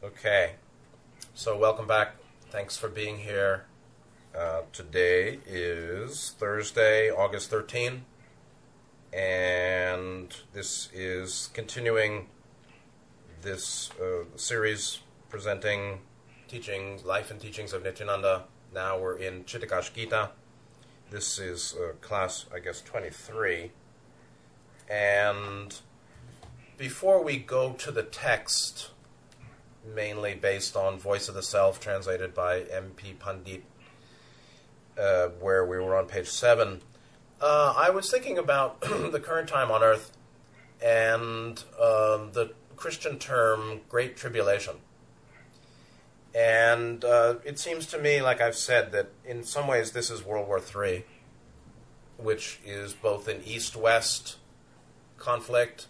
Okay, so welcome back. Thanks for being here. Uh, today is Thursday, August 13, and this is continuing this uh, series presenting teachings, life and teachings of Nityananda. Now we're in Chittakash Gita. This is uh, class, I guess, 23. And before we go to the text, mainly based on Voice of the Self, translated by M.P. Pandit, uh, where we were on page 7, uh, I was thinking about the current time on earth and um, the Christian term Great Tribulation. And uh, it seems to me, like I've said, that in some ways this is World War III, which is both an East West conflict,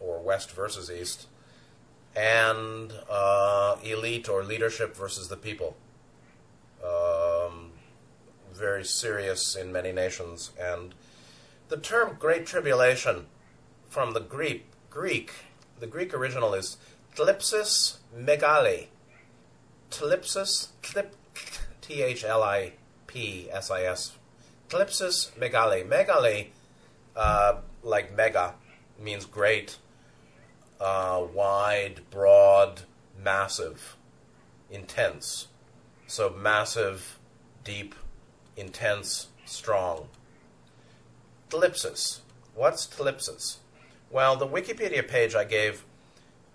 or West versus East, and uh, elite or leadership versus the people. Um, very serious in many nations. And the term Great Tribulation from the Greek, Greek the Greek original is thlipsis megali. Thlipsis, T H L I P S I S. Thlipsis megali. Megali, uh, like mega, means great, uh, wide, broad, massive, intense. So massive, deep, intense, strong. Thlipsis. What's thlipsis? Well, the Wikipedia page I gave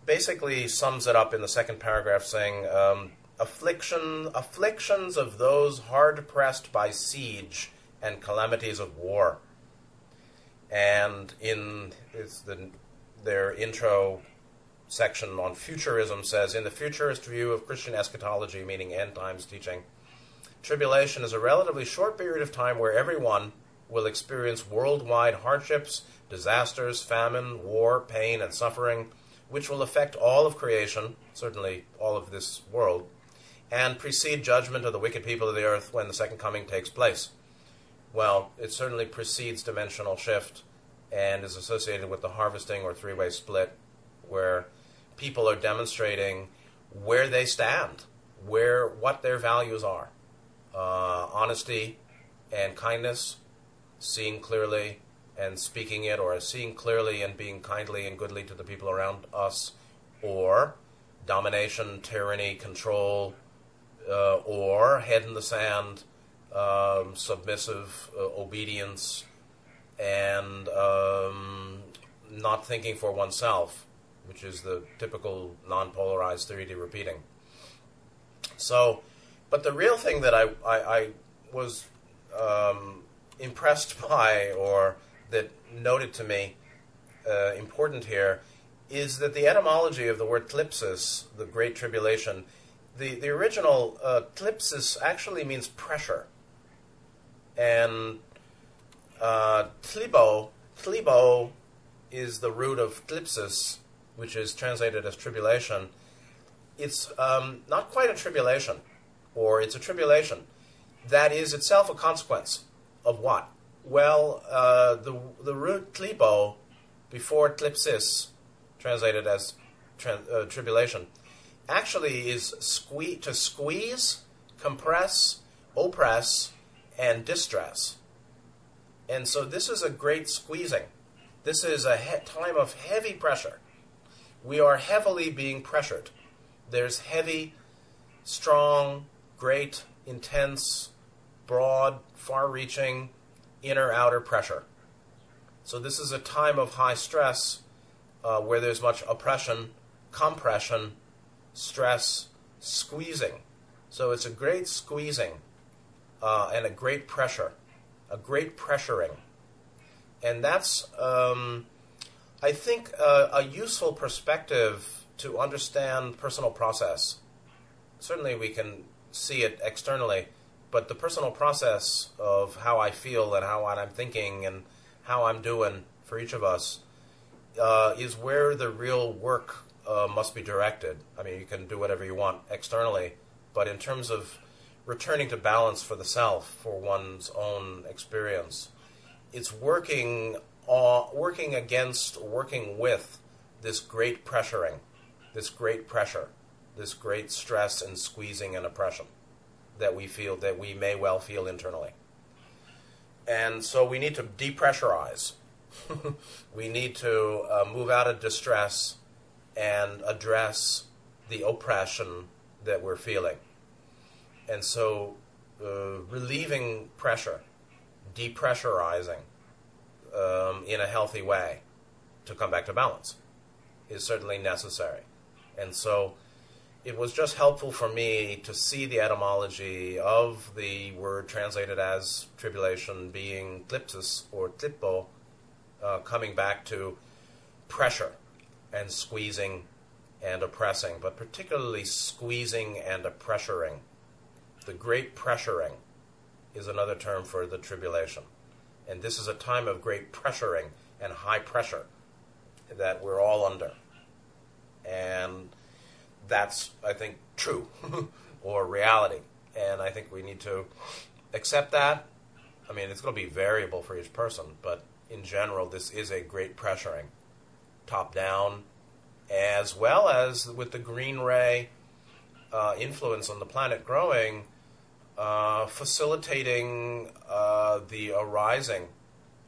basically sums it up in the second paragraph saying um, affliction afflictions of those hard pressed by siege and calamities of war and in the, their intro section on futurism says in the futurist view of christian eschatology meaning end times teaching tribulation is a relatively short period of time where everyone will experience worldwide hardships disasters famine war pain and suffering which will affect all of creation certainly all of this world and precede judgment of the wicked people of the earth when the second coming takes place. Well, it certainly precedes dimensional shift and is associated with the harvesting or three way split, where people are demonstrating where they stand, where what their values are. Uh, honesty and kindness, seeing clearly and speaking it, or seeing clearly and being kindly and goodly to the people around us, or domination, tyranny, control, uh, or head in the sand, um, submissive uh, obedience, and um, not thinking for oneself, which is the typical non polarized 3D repeating. So, but the real thing that I, I, I was um, impressed by or that noted to me uh, important here is that the etymology of the word thlipsis, the Great Tribulation, the, the original uh, actually means pressure. And uh, tlibo, tlibo is the root of thlipsis, which is translated as tribulation. It's um, not quite a tribulation, or it's a tribulation. That is itself a consequence of what? Well, uh, the, the root tlibo before thlipsis, translated as uh, tribulation, actually is sque- to squeeze, compress, oppress, and distress. And so this is a great squeezing. This is a he- time of heavy pressure. We are heavily being pressured. There's heavy, strong, great, intense, broad, far reaching, inner outer pressure. So this is a time of high stress uh, where there's much oppression, compression, stress, squeezing. So it's a great squeezing uh, and a great pressure a great pressuring. And that's, um, I think, uh, a useful perspective to understand personal process. Certainly, we can see it externally, but the personal process of how I feel and how I'm thinking and how I'm doing for each of us uh, is where the real work uh, must be directed. I mean, you can do whatever you want externally, but in terms of returning to balance for the self, for one's own experience. It's working, uh, working against, working with this great pressuring, this great pressure. this great stress and squeezing and oppression that we feel, that we may well feel internally. And so we need to depressurize. we need to uh, move out of distress and address the oppression that we're feeling. And so uh, relieving pressure, depressurizing um, in a healthy way to come back to balance is certainly necessary. And so it was just helpful for me to see the etymology of the word translated as tribulation being thlipsis or tlippo, uh, coming back to pressure and squeezing and oppressing, but particularly squeezing and pressuring. The great pressuring is another term for the tribulation. And this is a time of great pressuring and high pressure that we're all under. And that's, I think, true or reality. And I think we need to accept that. I mean, it's going to be variable for each person, but in general, this is a great pressuring, top down, as well as with the green ray uh, influence on the planet growing, facilitating uh, the arising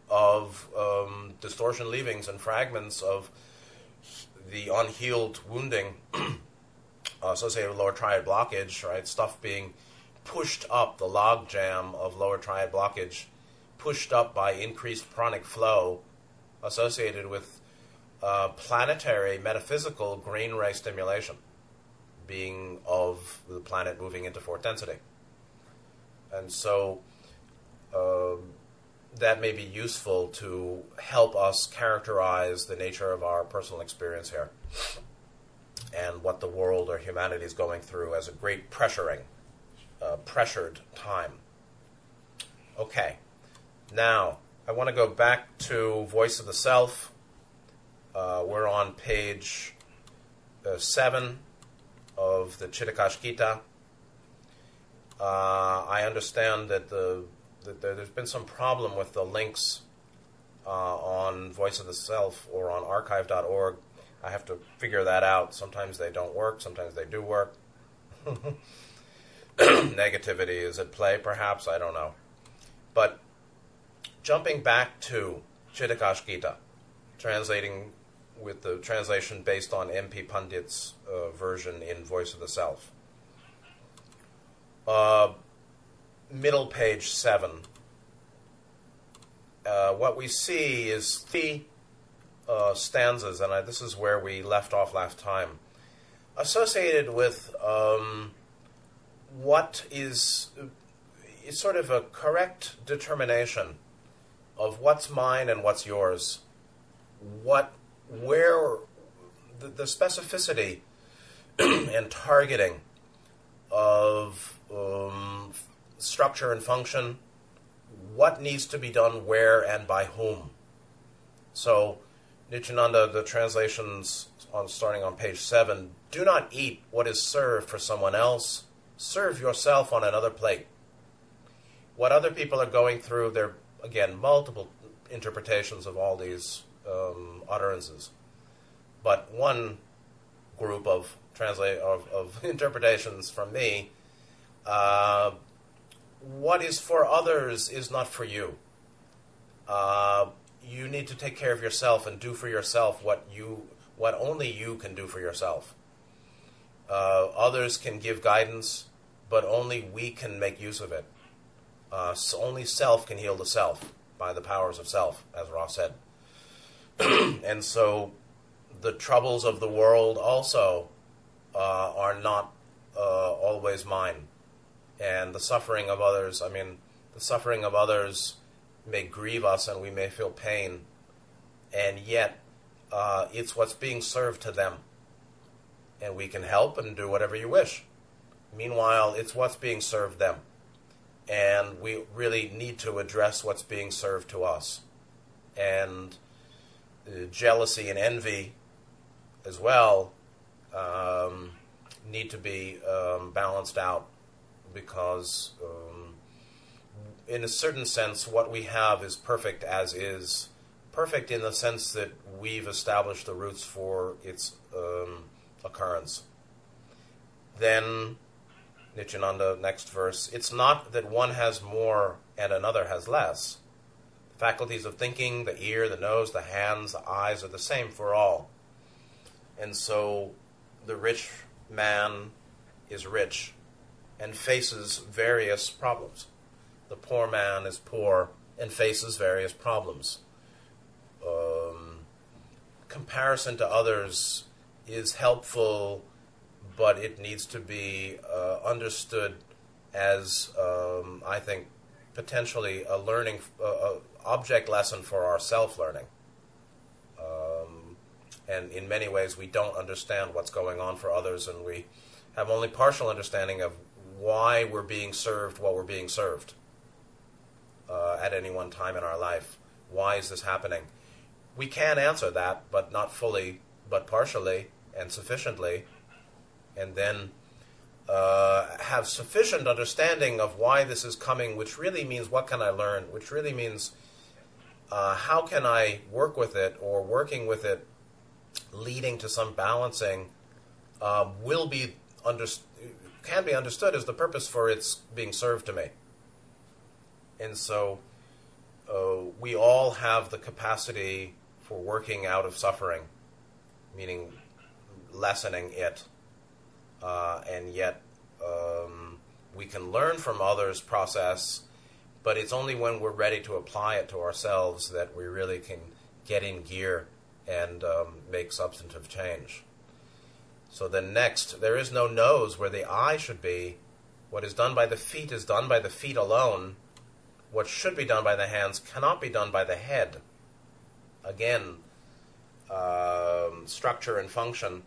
of um, distortion leavings and fragments of the unhealed wounding associated with lower triad blockage, right? Stuff being pushed up, the log jam of lower triad blockage, pushed up by increased pranic flow associated with uh, planetary metaphysical green ray stimulation, being of the planet moving into fourth density. And so um, that may be useful to help us characterize the nature of our personal experience here and what the world or humanity is going through as a great pressuring, uh, pressured time. Okay, now I want to go back to Voice of the Self. Uh, we're on page uh, 7 of the Chittakash Uh, I understand that, the, that there's been some problem with the links uh, on Voice of the Self or on archive.org I have to figure that out. Sometimes they don't work, sometimes they do work. Negativity is at play, perhaps, I don't know. But jumping back to Chittakash Gita, translating with the translation based on M.P. Pandit's uh, version in Voice of the Self. Uh, middle page 7. Uh, what we see is the uh, stanzas, and I, this is where we left off last time, associated with um, what is, is sort of a correct determination of what's mine and what's yours, what, where, the, the specificity and targeting of um, structure and function, what needs to be done where and by whom. So Nityananda, the translations on starting on page seven, do not eat what is served for someone else. Serve yourself on another plate. What other people are going through, there again multiple interpretations of all these um, utterances, but one group of translate of, of interpretations from me. Uh, what is for others is not for you. Uh, you need to take care of yourself and do for yourself what you what only you can do for yourself. Uh, others can give guidance, but only we can make use of it. Uh, so only self can heal the self by the powers of self, as Ra's said. and so, the troubles of the world also uh, are not uh, always mine, and the suffering of others. I mean, the suffering of others may grieve us and we may feel pain, and yet uh, it's what's being served to them. And we can help and do whatever you wish. Meanwhile, it's what's being served them. And we really need to address what's being served to us. And uh, jealousy and envy as well um, need to be um, balanced out because um, in a certain sense, what we have is perfect as is. Perfect in the sense that we've established the roots for its um, occurrence. then Nityananda, next verse, it's not that one has more and another has less. The faculties of thinking, the ear, the nose, the hands, the eyes are the same for all. And so the rich man is rich and faces various problems. The poor man is poor and faces various problems. Um, comparison to others is helpful, but it needs to be uh, understood as, um, I think, potentially a learning, uh, object lesson for our self learning. Um, and in many ways, we don't understand what's going on for others, and we have only partial understanding of why we're being served what we're being served uh, at any one time in our life. Why is this happening? We can answer that, but not fully, but partially and sufficiently, and then uh, have sufficient understanding of why this is coming, which really means what can I learn, which really means uh, how can I work with it, or working with it, leading to some balancing, uh, will be under, can be understood as the purpose for its being served to me. And so uh, we all have the capacity for working out of suffering, meaning lessening it, uh, and yet um, we can learn from others' process, but it's only when we're ready to apply it to ourselves that we really can get in gear and um, make substantive change. So then, next, there is no nose where the eye should be. What is done by the feet is done by the feet alone what should be done by the hands cannot be done by the head. Again, um, structure and function,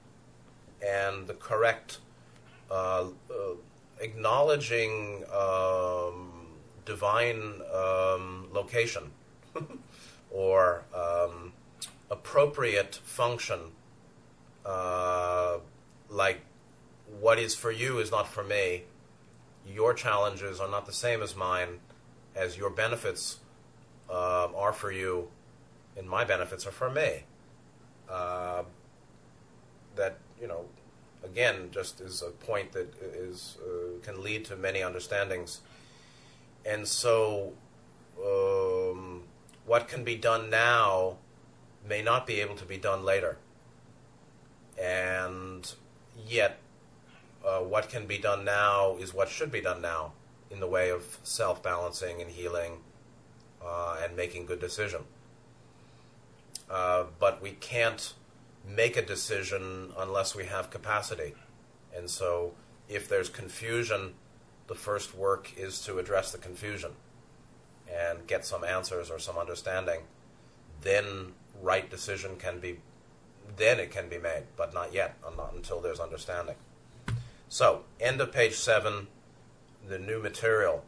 and the correct uh, uh, acknowledging um, divine um, location or um, appropriate function, uh, like what is for you is not for me. Your challenges are not the same as mine as your benefits uh, are for you, and my benefits are for me. Uh, that you know, again, just is a point that is uh, can lead to many understandings, and so um, what can be done now may not be able to be done later, and yet. Uh, what can be done now is what should be done now in the way of self balancing and healing uh, and making good decision. Uh, but we can't make a decision unless we have capacity. And so, if there's confusion, the first work is to address the confusion and get some answers or some understanding. Then, right decision can be, then it can be made, but not yet, not until there's understanding. So, end of page seven the new material.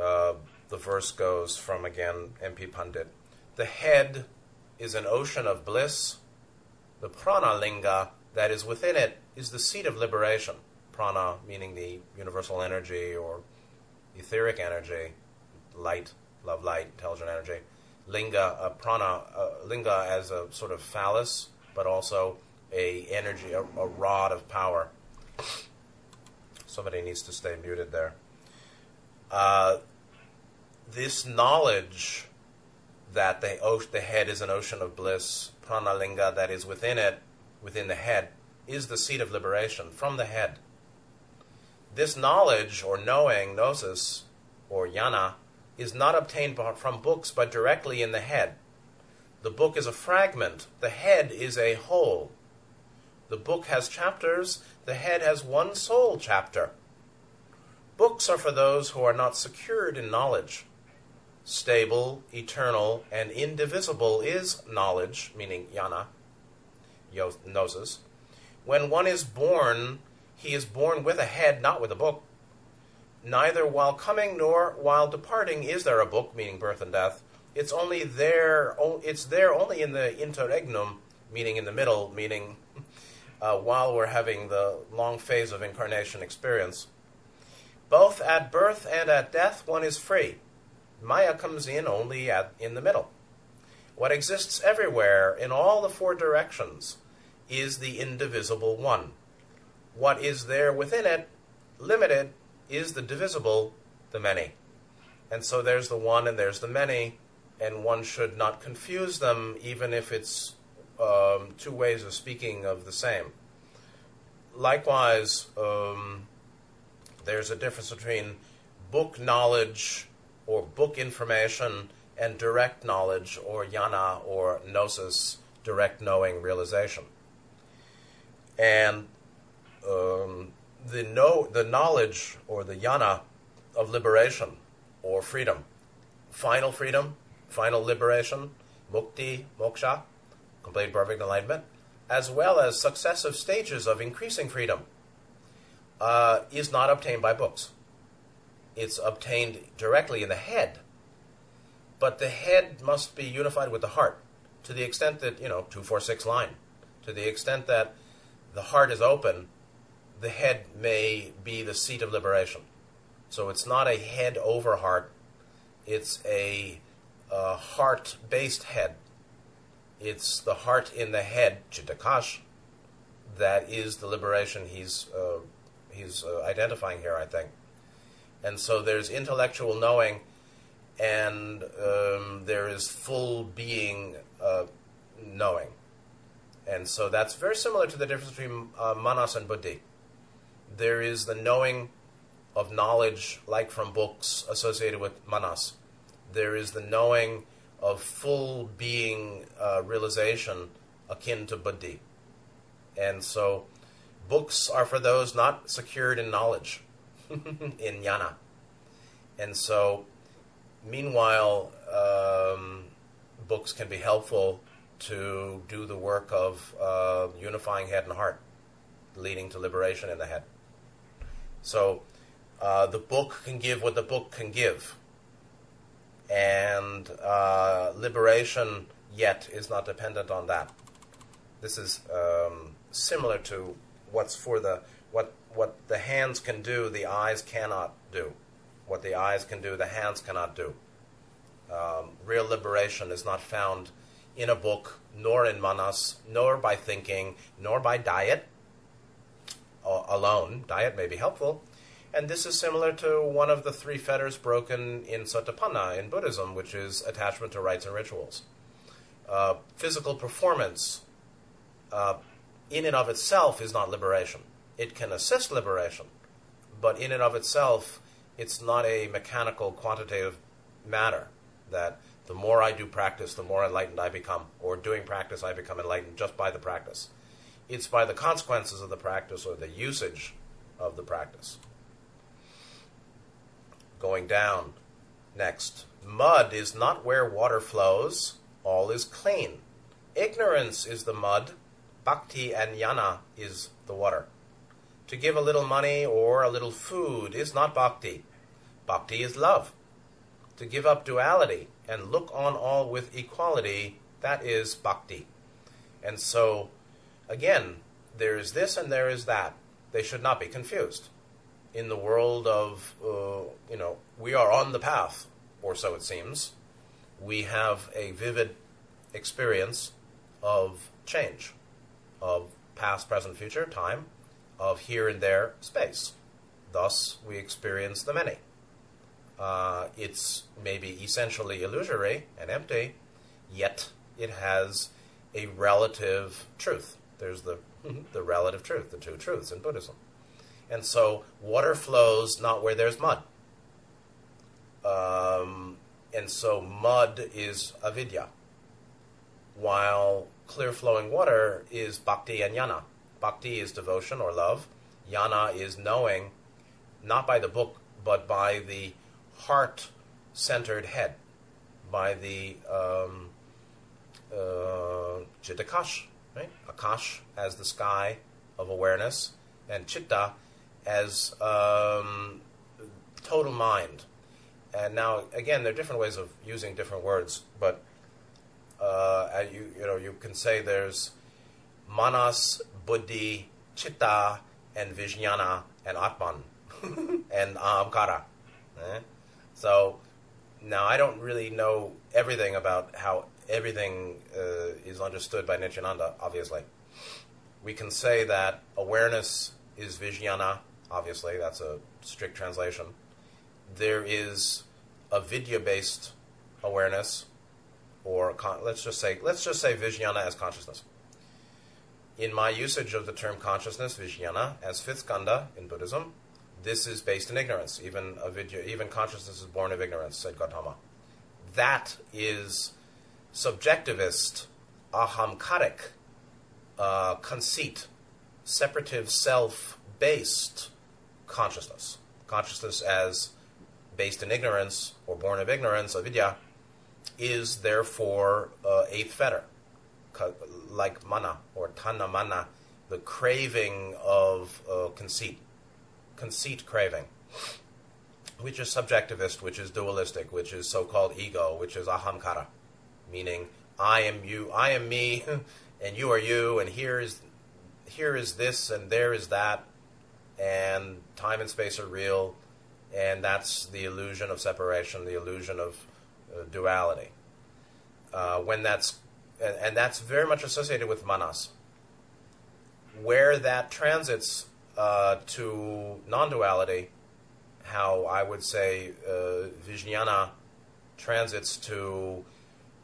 Uh, the verse goes from again MP Pandit. The head is an ocean of bliss. The prana linga that is within it is the seat of liberation. Prana meaning the universal energy or etheric energy, light, love, light, intelligent energy. Linga, prana, linga as a sort of phallus, but also a energy, a, a rod of power. Somebody needs to stay muted there. Uh, this knowledge that the, o- the head is an ocean of bliss, pranalinga that is within it, within the head, is the seat of liberation from the head. This knowledge or knowing, gnosis, or jnana, is not obtained from books but directly in the head. The book is a fragment, the head is a whole. The book has chapters, the head has one sole chapter. Books are for those who are not secured in knowledge. Stable, eternal, and indivisible is knowledge, meaning jnana, gnosis. When one is born, he is born with a head, not with a book. Neither while coming nor while departing is there a book, meaning birth and death. It's only there. It's there only in the interregnum, meaning in the middle, meaning uh, while we're having the long phase of incarnation experience. Both at birth and at death, one is free. Maya comes in only at, in the middle. What exists everywhere in all the four directions is the indivisible one. what is there within it, limited, is the divisible, the many. And so there's the one and there's the many, and one should not confuse them, even if it's um, two ways of speaking of the same. Likewise, um, there's a difference between book knowledge or book information and direct knowledge or jnana or gnosis, direct knowing realization. And um, the know, the knowledge or the jnana of liberation or freedom, final freedom, final liberation, mukti, moksha, complete perfect enlightenment, as well as successive stages of increasing freedom, uh, is not obtained by books. It's obtained directly in the head. But the head must be unified with the heart to the extent that, you know, 246 line, to the extent that the heart is open, the head may be the seat of liberation. So it's not a head over heart, it's a, a heart based head. It's the heart in the head, chittakash, that is the liberation he's, uh, he's uh, identifying here, I think. And so there's intellectual knowing, and um, there is full being uh, knowing. And so that's very similar to the difference between uh, manas and buddhi. There is the knowing of knowledge, like from books associated with manas. There is the knowing of full being uh, realization akin to buddhi. And so books are for those not secured in knowledge, in jnana. And so, meanwhile, um, books can be helpful to do the work of uh, unifying head and heart, leading to liberation in the head. So, uh, the book can give what the book can give. And uh, liberation yet is not dependent on that. This is um, similar to what's for the what what the hands can do, the eyes cannot do. What the eyes can do, the hands cannot do. Um, real liberation is not found in a book, nor in manas, nor by thinking, nor by diet alone. Diet may be helpful, and this is similar to one of the three fetters broken in Sotapanna in Buddhism, which is attachment to rites and rituals. Uh, physical performance, uh, in and of itself, is not liberation. It can assist liberation, but in and of itself, it's not a mechanical, quantitative matter that the more I do practice, the more enlightened I become, or doing practice, I become enlightened just by the practice. It's by the consequences of the practice or the usage of the practice going down. Next, mud is not where water flows, all is clean. Ignorance is the mud, bhakti and jnana is the water. To give a little money or a little food is not bhakti. Bhakti is love. To give up duality and look on all with equality, that is bhakti. And so, again, there is this and there is that. They should not be confused in the world of, uh, you know, we are on the path, or so it seems. We have a vivid experience of change, of past, present, future, time, of here and there, space. Thus, we experience the many. Uh, it's maybe essentially illusory and empty, yet it has a relative truth. There's the, the relative truth, the two truths in Buddhism. And so water flows not where there's mud. Um, and so mud is avidya, while clear flowing water is bhakti and jnana. Bhakti is devotion or love, jnana is knowing, not by the book, but by the heart centered head, by the um, uh, right? Akash as the sky of awareness, and Chitta as um, total mind. And now, again, there are different ways of using different words, but uh, you, you know, you can say there's manas, buddhi, chitta, and vijnana, and atman, and ahamkara. Eh? So now I don't really know everything about how everything uh, is understood by Nityananda, obviously. We can say that awareness is Vijnana, obviously, that's a strict translation. There is avidya based awareness, or con- let's just say let's just say Vijnana as consciousness. In my usage of the term consciousness, Vijnana, as fifth skandha in Buddhism, this is based in ignorance. Even avidya, even consciousness is born of ignorance, said Gautama. That is subjectivist, ahamkaric, uh, conceit, separative self based consciousness. Consciousness as based in ignorance or born of ignorance, avidya, is therefore uh, eighth fetter, like mana or tanha mana, the craving of uh, conceit, conceit craving, which is subjectivist, which is dualistic, which is so-called ego, which is ahamkara, meaning I am you, I am me, and you are you, and here is here is this and there is that, and time and space are real, and that's the illusion of separation, the illusion of uh, duality. Uh, when that's and, and, that's very much associated with manas. Where that transits uh, to non-duality, how I would say uh, Vijnana transits to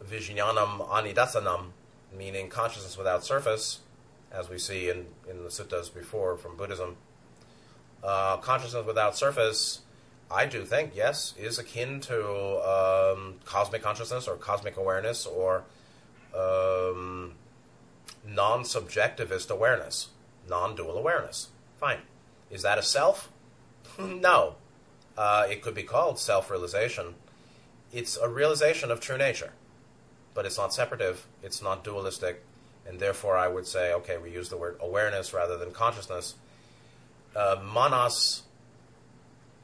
Vijnanam anidasanam, meaning consciousness without surface, as we see in, in the suttas before from Buddhism. Uh, consciousness without surface, I do think, yes, is akin to um, cosmic consciousness or cosmic awareness or um, non subjectivist awareness, non dual awareness. Fine. Is that a self? no. Uh, it could be called self realization. It's a realization of true nature but it's not separative, it's not dualistic, and therefore I would say, okay, we use the word awareness rather than consciousness. Uh, manas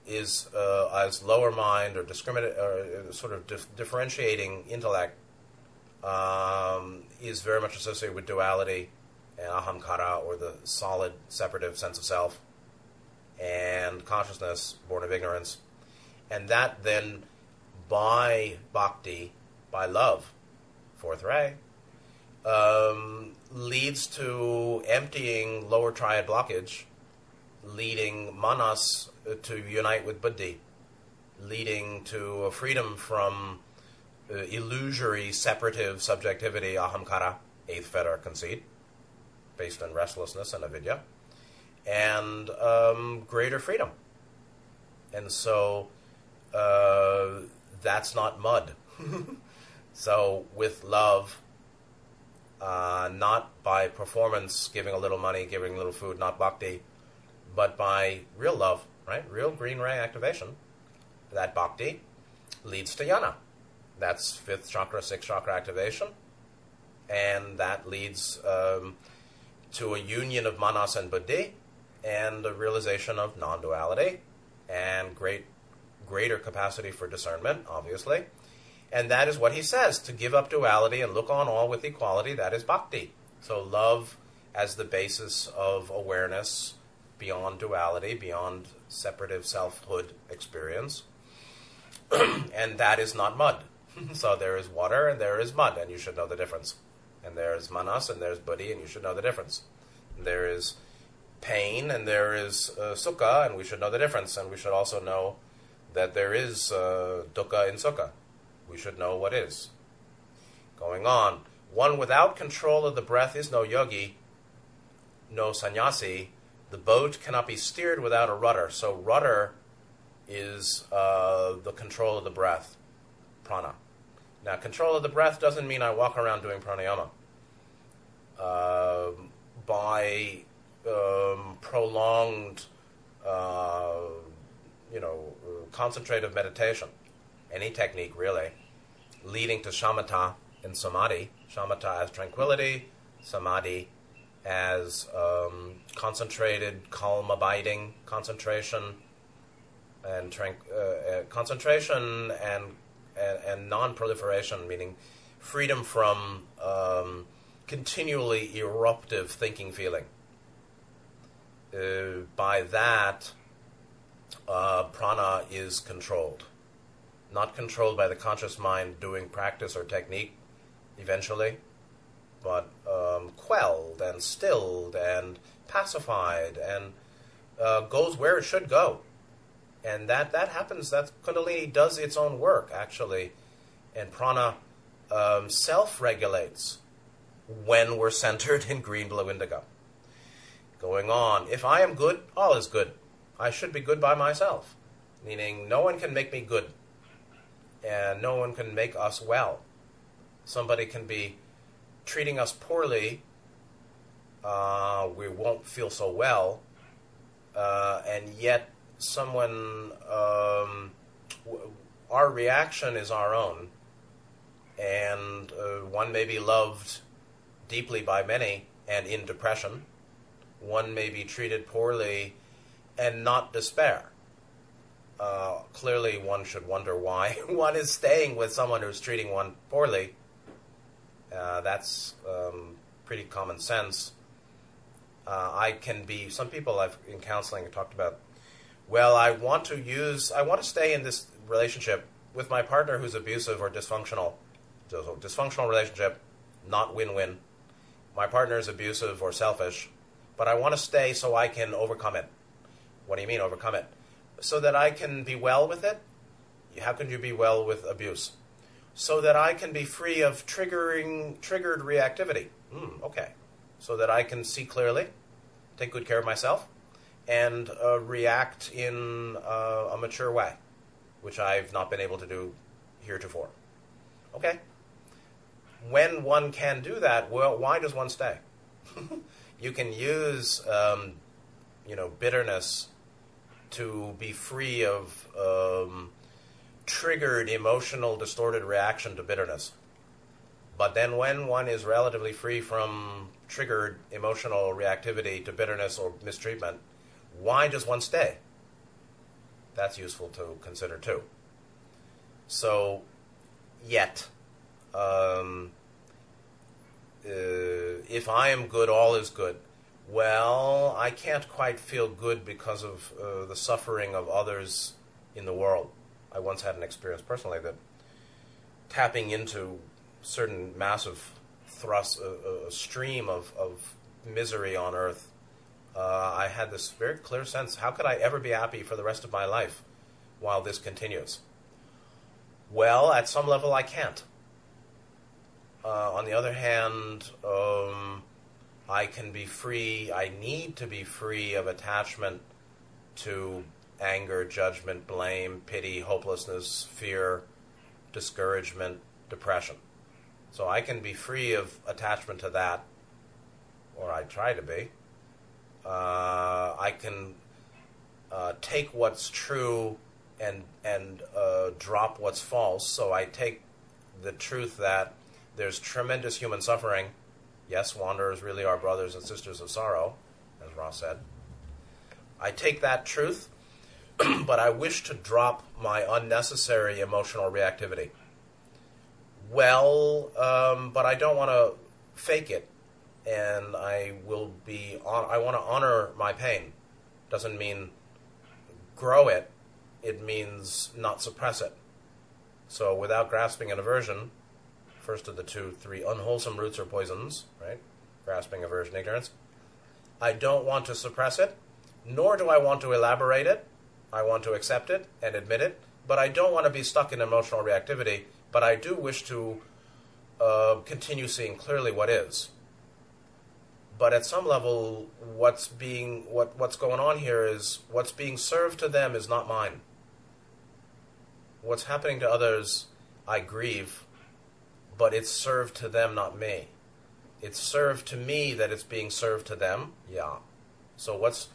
is uh, as lower mind or discriminate or uh, sort of dif- differentiating intellect um, is very much associated with duality and ahamkara or the solid separative sense of self and consciousness born of ignorance and that then by bhakti by love fourth ray, um, leads to emptying lower triad blockage, leading manas to unite with buddhi, leading to a freedom from uh, illusory separative subjectivity, ahamkara, eighth fetter conceit, based on restlessness and avidya, and um, greater freedom. And so uh, that's not mud. So with love, uh, not by performance, giving a little money, giving a little food, not bhakti, but by real love, right? Real green ray activation. That bhakti leads to jnana. That's fifth chakra, sixth chakra activation. And that leads um, to a union of manas and buddhi and a realization of non duality and great greater capacity for discernment, obviously and that is what he says to give up duality and look on all with equality, that is bhakti. So, love as the basis of awareness beyond duality, beyond separative selfhood experience. and that is not mud. so, there is water and there is mud, and you should know the difference. And there is manas and there's buddhi, and you should know the difference. There is pain and there is uh, sukha, and we should know the difference. And we should also know that there is uh, dukkha in sukha we should know what is. Going on, one without control of the breath is no yogi, no sannyasi. The boat cannot be steered without a rudder. So, rudder is uh, the control of the breath, prana. Now, control of the breath doesn't mean I walk around doing pranayama. Uh, by um, prolonged, uh, you know, concentrative meditation any technique really, leading to shamatha and samadhi. Shamatha as tranquility, samadhi as um, concentrated, calm, abiding concentration, and uh, uh, concentration and, and, and non-proliferation, meaning freedom from um, continually eruptive thinking, feeling. Uh, by that, uh, prana is controlled not controlled by the conscious mind doing practice or technique eventually, but um, quelled and stilled and pacified and uh, goes where it should go. And that, that happens, that Kundalini does its own work, actually. And prana um, self regulates when we're centered in green, blue, indigo. Going on, if I am good, all is good. I should be good by myself, meaning no one can make me good, and no one can make us well. Somebody can be treating us poorly, uh, we won't feel so well, uh, and yet someone, um, w- our reaction is our own, and uh, one may be loved deeply by many and in depression. One may be treated poorly and not despair. Uh, clearly, one should wonder why one is staying with someone who's treating one poorly. Uh, that's um, pretty common sense. Uh, I can be. Some people I've in counseling have talked about. Well, I want to use. I want to stay in this relationship with my partner who's abusive or dysfunctional. So, dysfunctional relationship, not win-win. My partner is abusive or selfish, but I want to stay so I can overcome it. What do you mean overcome it? So that I can be well with it. How can you be well with abuse? So that I can be free of triggering triggered reactivity. Hmm, okay. So that I can see clearly, take good care of myself, and uh, react in uh, a mature way, which I've not been able to do heretofore. Okay. When one can do that, well, why does one stay? you can use, um, you know, bitterness to be free of um, triggered emotional distorted reaction to bitterness. But then, when one is relatively free from triggered emotional reactivity to bitterness or mistreatment, why does one stay? That's useful to consider too. So, yet, um, uh, if I am good, all is good. Well, I can't quite feel good because of uh, the suffering of others in the world. I once had an experience personally that tapping into certain massive thrust, a stream of, of misery on earth, uh, I had this very clear sense how could I ever be happy for the rest of my life while this continues? Well, at some level, I can't. Uh, on the other hand, um, I can be free, I need to be free of attachment to anger, judgment, blame, pity, hopelessness, fear, discouragement, depression. So I can be free of attachment to that, or I try to be. Uh, I can uh, take what's true and and uh, drop what's false. So I take the truth that there's tremendous human suffering. Yes, wanderers really are brothers and sisters of sorrow, as Ra's said. I take that truth, but I wish to drop my unnecessary emotional reactivity. Well, um, but I don't want to fake it, and I will be. On, I want to honor my pain. Doesn't mean grow it. It means not suppress it. So, without grasping an aversion, first of the two, three unwholesome roots or poisons, right? Grasping, aversion, ignorance. I don't want to suppress it, nor do I want to elaborate it. I want to accept it and admit it, but I don't want to be stuck in emotional reactivity. But I do wish to uh, continue seeing clearly what is. But at some level, what's being what what's going on here is what's being served to them is not mine. What's happening to others, I grieve, but it's served to them, not me. It's served to me that it's being served to them. Yeah. So what's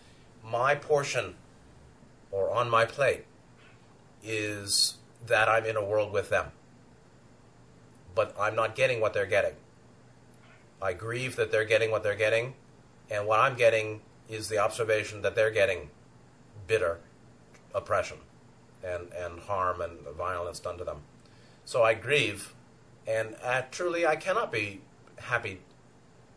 my portion or on my plate is that I'm in a world with them. But I'm not getting what they're getting. I grieve that they're getting what they're getting, and what I'm getting is the observation that they're getting bitter oppression and, and harm and violence done to them. So I grieve, and truly I cannot be happy,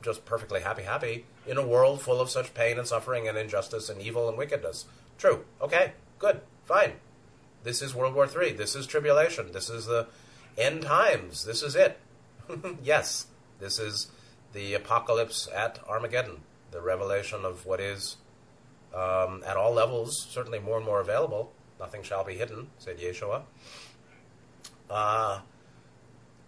just perfectly happy, happy, in a world full of such pain and suffering and injustice and evil and wickedness. True. Okay. Good. Fine. This is World War III. This is tribulation. This is the end times. This is it. yes. This is the apocalypse at Armageddon, the revelation of what is um, at all levels, certainly more and more available. Nothing shall be hidden, said Yeshua. Uh,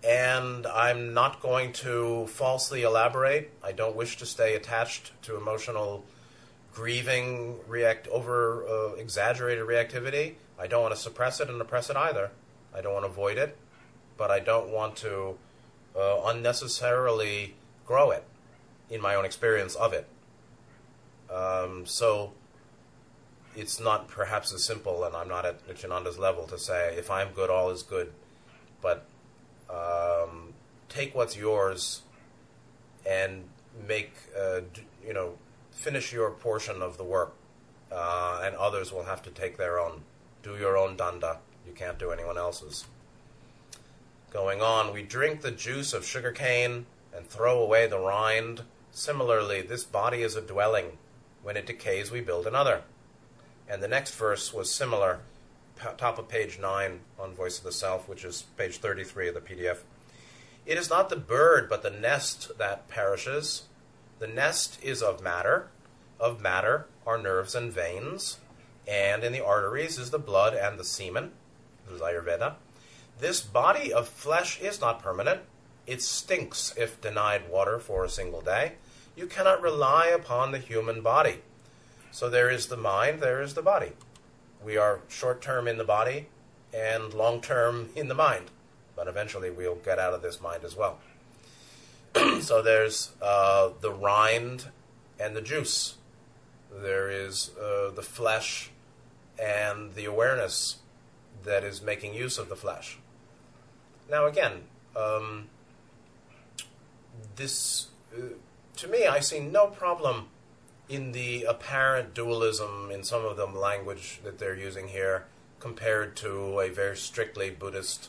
and I'm not going to falsely elaborate. I don't wish to stay attached to emotional grieving, react over uh, exaggerated reactivity. I don't want to suppress it and oppress it either. I don't want to avoid it, but I don't want to uh, unnecessarily grow it in my own experience of it. Um, so it's not perhaps as simple, and I'm not at Nityananda's level to say if I'm good, all is good. But take what's yours and make uh, you know finish your portion of the work, uh, and others will have to take their own. Do your own danda. You can't do anyone else's. Going on, we drink the juice of sugarcane and throw away the rind. Similarly, this body is a dwelling. When it decays, we build another. And the next verse was similar, top of page 9 on Voice of the Self, which is page 33 of the PDF. It is not the bird, but the nest that perishes. The nest is of matter. Of matter are nerves and veins, and in the arteries is the blood and the semen. This is Ayurveda. This body of flesh is not permanent. It stinks if denied water for a single day. You cannot rely upon the human body. So there is the mind, there is the body. We are short term in the body and long term in the mind, but eventually we'll get out of this mind as well. so there's uh, the rind and the juice. There is uh, the flesh and the awareness that is making use of the flesh. Now, again, um, this, uh, to me, I see no problem in the apparent dualism in some of the language that they're using here compared to a very strictly Buddhist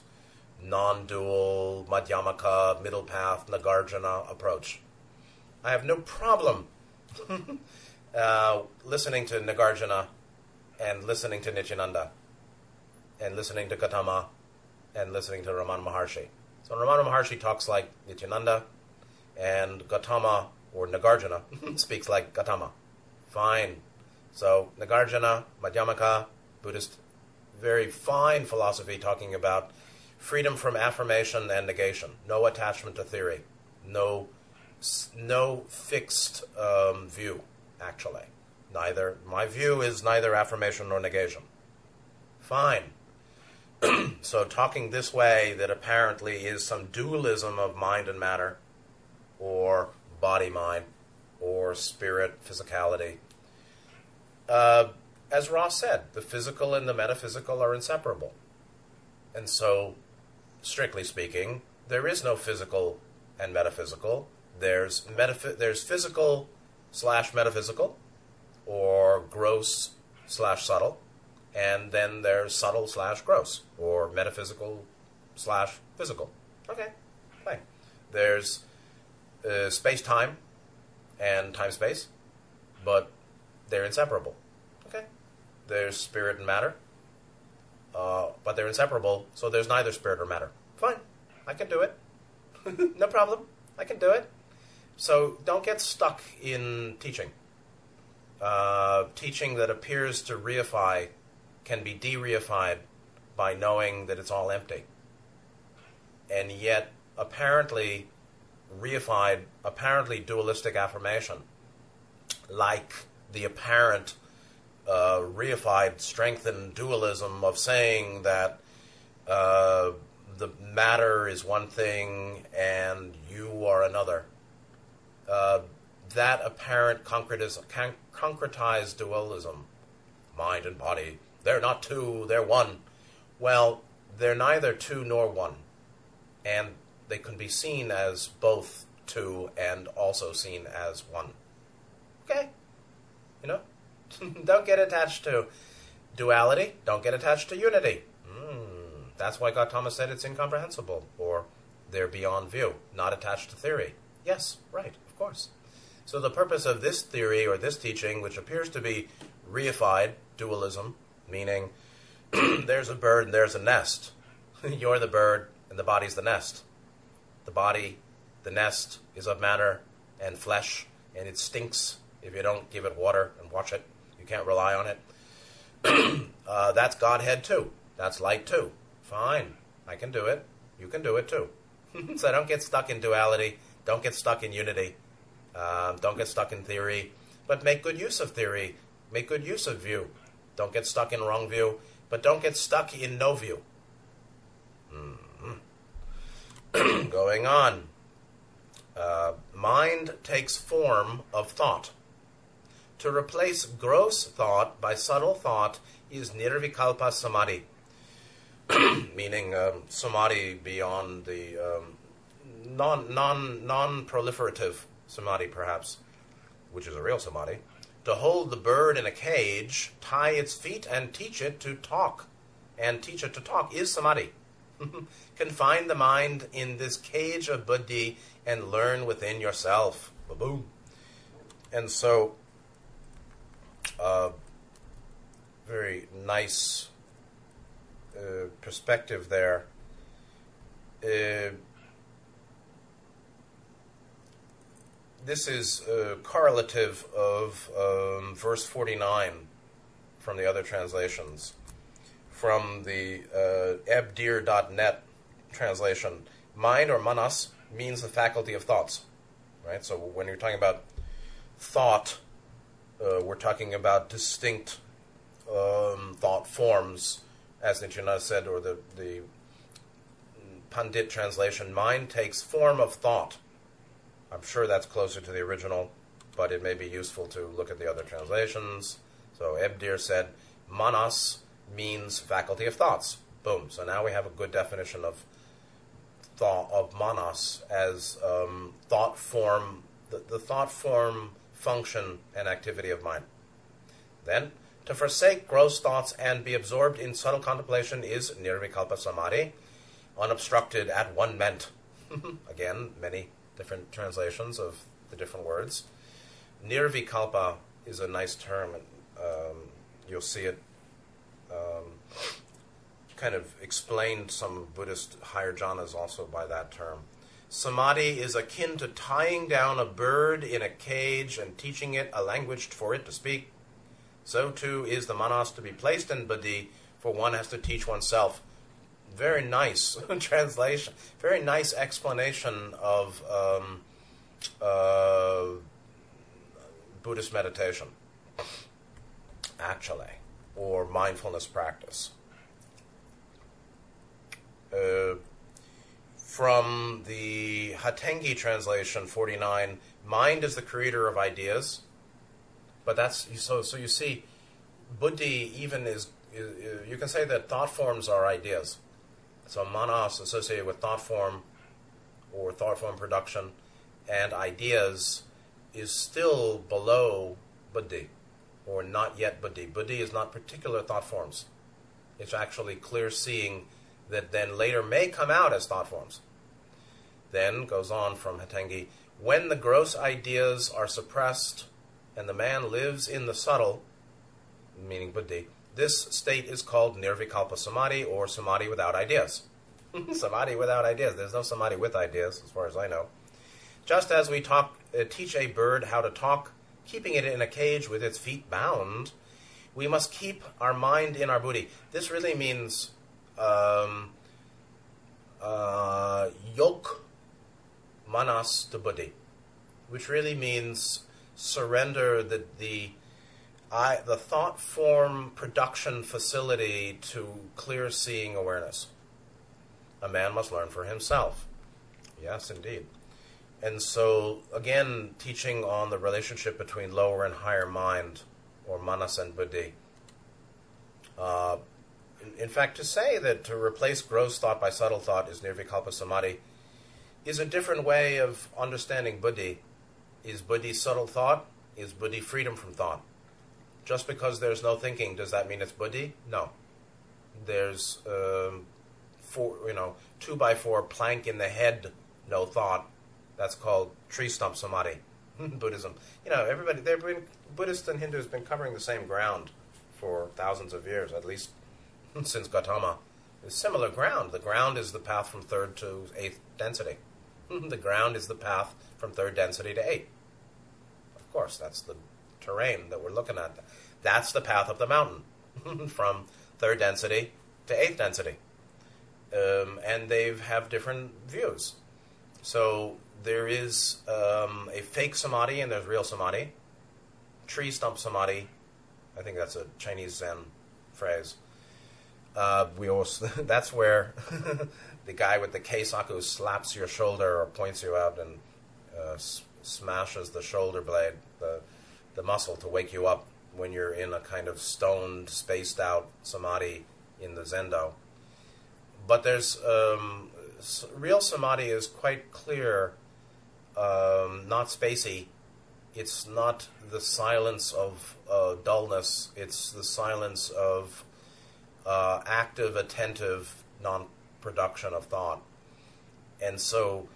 non-dual Madhyamaka middle path Nagarjuna approach. I have no problem uh, listening to Nagarjuna and listening to Nityananda and listening to Gautama and listening to Ramana Maharshi. So Ramana Maharshi talks like Nityananda and Gautama or Nagarjuna speaks like Gautama. Fine. So Nagarjuna, Madhyamaka, Buddhist, very fine philosophy talking about freedom from affirmation and negation, no attachment to theory, no no fixed um, view. Actually, neither my view is neither affirmation nor negation. Fine. so talking this way that apparently is some dualism of mind and matter, or body mind, or spirit physicality. Uh, as Ra's said, the physical and the metaphysical are inseparable. And so strictly speaking, there is no physical and metaphysical. There's metaph- there's physical slash metaphysical, or gross slash subtle, and then there's subtle slash gross, or metaphysical slash physical. Okay, fine. There's uh, space time and time space, but they're inseparable. Okay, there's spirit and matter, uh, but they're inseparable, so there's neither spirit or matter. Fine, I can do it. no problem. I can do it. So don't get stuck in teaching. Uh, teaching that appears to reify can be de reified by knowing that it's all empty. And yet, apparently, reified, apparently dualistic affirmation, like the apparent uh, reified, strengthened dualism of saying that uh, the matter is one thing and you are another. Uh, that apparent concretized dualism, mind and body, they're not two, they're one. Well, they're neither two nor one. And they can be seen as both two and also seen as one. Okay? You know? don't get attached to duality. Don't get attached to unity. Mm, that's why Gautama said it's incomprehensible, or they're beyond view, not attached to theory. Yes, right, of course. So the purpose of this theory or this teaching, which appears to be reified dualism, meaning there's a bird and there's a nest. You're the bird and the body's the nest. The body, the nest, is of matter and flesh, and it stinks if you don't give it water and watch it can't rely on it. uh, that's Godhead too. That's light too. Fine. I can do it. You can do it too. so don't get stuck in duality. Don't get stuck in unity. Uh, don't get stuck in theory. But make good use of theory. Make good use of view. Don't get stuck in wrong view. But don't get stuck in no view. Mm-hmm. Going on. Uh, mind takes form of thought. To replace gross thought by subtle thought is nirvikalpa samadhi, meaning um, samadhi beyond the um, non non non proliferative samadhi, perhaps, which is a real samadhi. To hold the bird in a cage, tie its feet, and teach it to talk, and teach it to talk is samadhi. Confine the mind in this cage of buddhi and learn within yourself. Boom. And so, uh, very nice uh, perspective there. Uh, this is uh, correlative of um, verse 49 from the other translations. From the uh, translation, mind or manas means the faculty of thoughts. Right? So when you're talking about thought, uh, we're talking about distinct um, thought forms, as Nityananda said, or the, the Pandit translation, mind takes form of thought. I'm sure that's closer to the original, but it may be useful to look at the other translations. So Ebdir said, manas means faculty of thoughts. Boom. So now we have a good definition of thought of manas as um, thought form, the, the thought form, function, and activity of mind. Then, to forsake gross thoughts and be absorbed in subtle contemplation is nirvikalpa samadhi, unobstructed at one ment. Again, many different translations of the different words. Nirvikalpa is a nice term, and um, you'll see it um, kind of explained some Buddhist higher jhanas also by that term. Samadhi is akin to tying down a bird in a cage and teaching it a language for it to speak. So too is the manas to be placed in buddhi, for one has to teach oneself. Very nice translation, very nice explanation of um, uh, Buddhist meditation, actually, or mindfulness practice. Uh, from the Hatengdi translation 49, mind is the creator of ideas. But that's so. So you see, buddhi even is, you can say that thought forms are ideas. So manas associated with thought form or thought form production and ideas is still below buddhi or not yet buddhi. Buddhi is not particular thought forms. It's actually clear seeing that then later may come out as thought forms. Then goes on from Hatengdi, when the gross ideas are suppressed and the man lives in the subtle, meaning buddhi, this state is called nirvikalpa samadhi or samadhi without ideas. samadhi without ideas. There's no samadhi with ideas, as far as I know. Just as we talk, uh, teach a bird how to talk, keeping it in a cage with its feet bound, we must keep our mind in our buddhi. This really means um, uh, yoke manas to buddhi, which really means surrender the the I, the thought form production facility to clear seeing awareness. A man must learn for himself. Yes, indeed. And so, again, teaching on the relationship between lower and higher mind, or manas and buddhi. Uh, in, in, fact, to say that to replace gross thought by subtle thought is nirvikalpa samadhi is a different way of understanding buddhi. Is buddhi subtle thought? Is buddhi freedom from thought? Just because there's no thinking, does that mean it's buddhi? No. There's um, four, you know, two by four plank in the head, no thought. That's called tree stump samadhi. Buddhism. You know, everybody, they've been Buddhists and Hindus been covering the same ground for thousands of years, at least since Gautama. It's similar ground. The ground is the path from third to eighth density. the ground is the path from third density to eight. Of course, that's the terrain that we're looking at. That's the path up the mountain from third density to eighth density. Um, and they have different views. So there is um, a fake samadhi and there's real samadhi. Tree stump samadhi. I think that's a Chinese Zen phrase. Uh, we also, that's where the guy with the keisaku slaps your shoulder or points you out and uh, s- smashes the shoulder blade, the, the muscle, to wake you up when you're in a kind of stoned, spaced out samadhi in the zendo. But there's um, real samadhi is quite clear, um, not spacey. It's not the silence of uh, dullness. It's the silence of uh, active, attentive, non-production of thought. And so,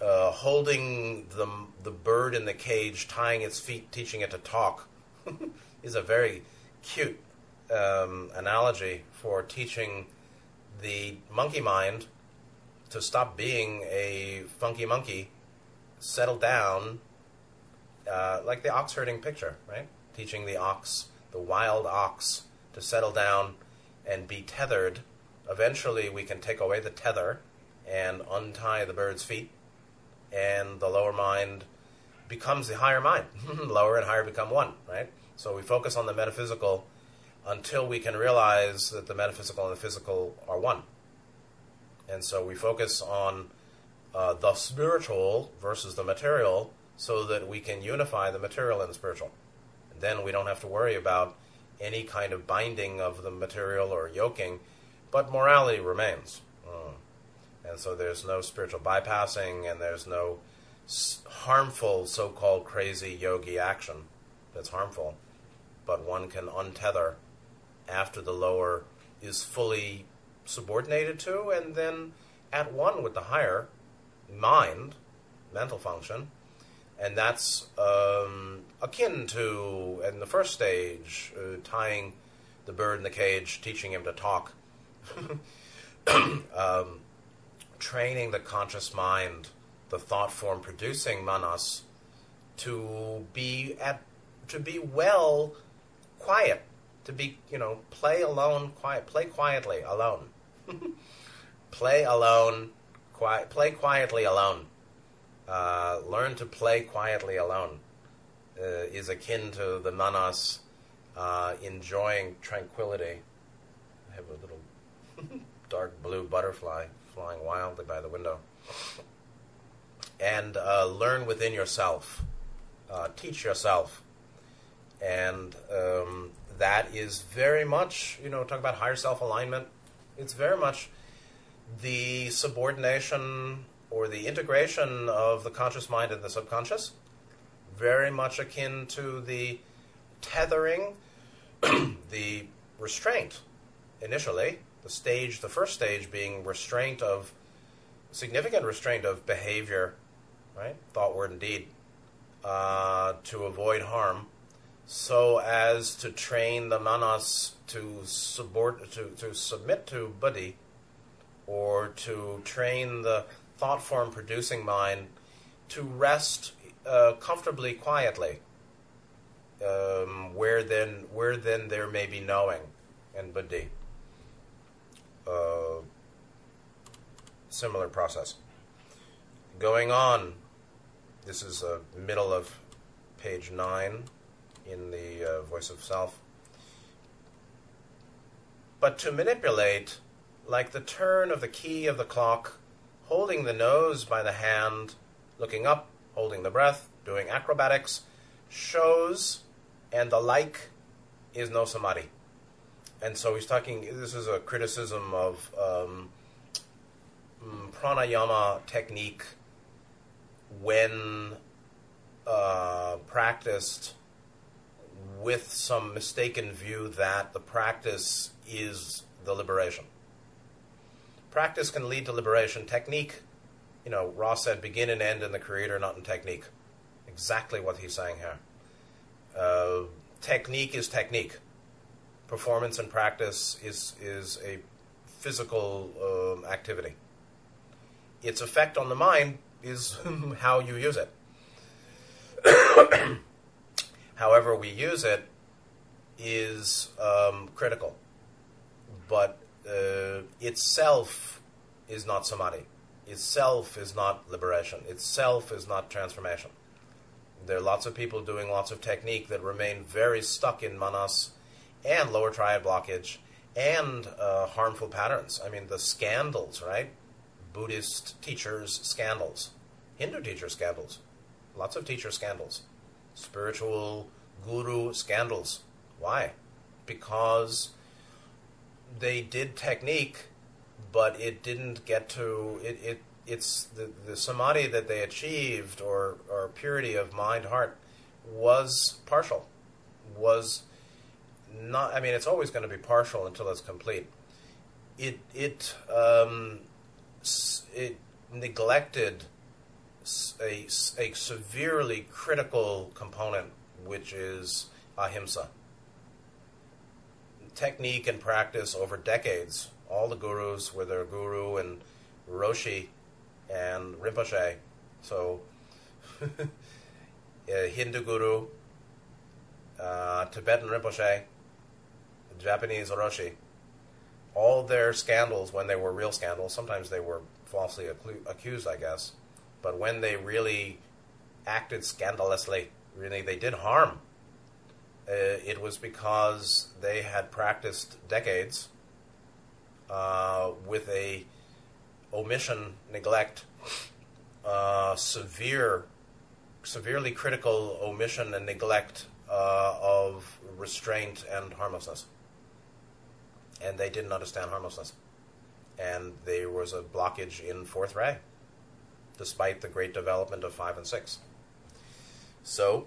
uh, holding the the bird in the cage, tying its feet, teaching it to talk, is a very cute um, analogy for teaching the monkey mind to stop being a funky monkey, settle down, uh, like the ox herding picture, right? Teaching the ox, the wild ox, to settle down and be tethered. Eventually, we can take away the tether and untie the bird's feet, and the lower mind becomes the higher mind. lower and higher become one, right? So we focus on the metaphysical until we can realize that the metaphysical and the physical are one. And so we focus on uh, the spiritual versus the material so that we can unify the material and the spiritual. And then we don't have to worry about any kind of binding of the material or yoking, but morality remains. Mm. And so there's no spiritual bypassing and there's no harmful so called crazy yogi action that's harmful. But one can untether after the lower is fully subordinated to and then at one with the higher mind, mental function. And that's um, akin to, in the first stage, uh, tying the bird in the cage, teaching him to talk, um, training the conscious mind, the thought form producing manas, to be at, to be well, quiet, to be, you know, play alone, quiet, play quietly alone, play alone, quiet, play quietly alone. Uh, learn to play quietly alone uh, is akin to the manas uh, enjoying tranquility. I have a little dark blue butterfly flying wildly by the window. And uh, learn within yourself, uh, teach yourself. And um, that is very much, you know, talk about higher self alignment. It's very much the subordination or the integration of the conscious mind and the subconscious, very much akin to the tethering, the restraint initially, the stage, the first stage being restraint of, significant restraint of behavior, right? Thought, word, and deed, uh, to avoid harm, so as to train the manas to, subord- to, to submit to buddhi, or to train the thought form producing mind to rest uh, comfortably, quietly, um, where then where then there may be knowing and buddhi. Uh, similar process. Going on, this is uh, middle of page nine in the uh, Voice of Self. But to manipulate, like the turn of the key of the clock, holding the nose by the hand, looking up, holding the breath, doing acrobatics, shows, and the like is no samadhi. And so he's talking, this is a criticism of um, pranayama technique when uh, practiced with some mistaken view that the practice is the liberation. Practice can lead to liberation. Technique, you know, Ra's said, begin and end in the creator, not in technique. Exactly what he's saying here. Uh, technique is technique. Performance and practice is is a physical um, activity. Its effect on the mind is how you use it. However, we use it is um, critical, but uh, itself is not samadhi. Itself is not liberation. Itself is not transformation. There are lots of people doing lots of technique that remain very stuck in manas and lower triad blockage and uh, harmful patterns. I mean, the scandals, right? Buddhist teachers' scandals, Hindu teacher scandals, lots of teacher scandals, spiritual guru scandals. Why? Because they did technique, but it didn't get to it. it it's the, the samadhi that they achieved or, or purity of mind heart was partial was not i mean it's always going to be partial until it's complete it it um, it neglected a, a severely critical component which is ahimsa technique and practice over decades all the gurus were their guru and roshi and Rinpoche. So, Hindu Guru, uh, Tibetan Rinpoche, Japanese Roshi, all their scandals, when they were real scandals, sometimes they were falsely accused, I guess, but when they really acted scandalously, really they did harm, uh, it was because they had practiced decades uh, with a omission, neglect, uh, severe, severely critical omission and neglect uh, of restraint and harmlessness. And they didn't understand harmlessness. And there was a blockage in fourth ray, despite the great development of five and six. So,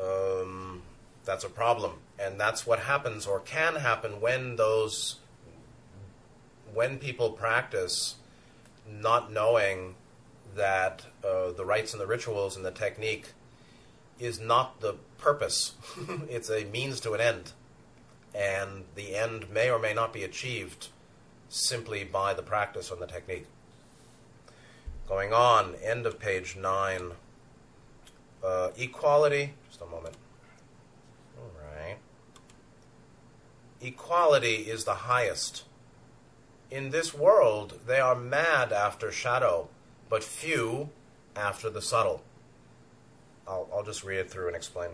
um, that's a problem. And that's what happens or can happen when those when people practice not knowing that uh, the rites and the rituals and the technique is not the purpose. it's a means to an end. And the end may or may not be achieved simply by the practice and the technique. Going on, end of page 9. Uh, equality, just a moment. All right. Equality is the highest in this world, they are mad after shadow, but few after the subtle. I'll, I'll just read it through and explain.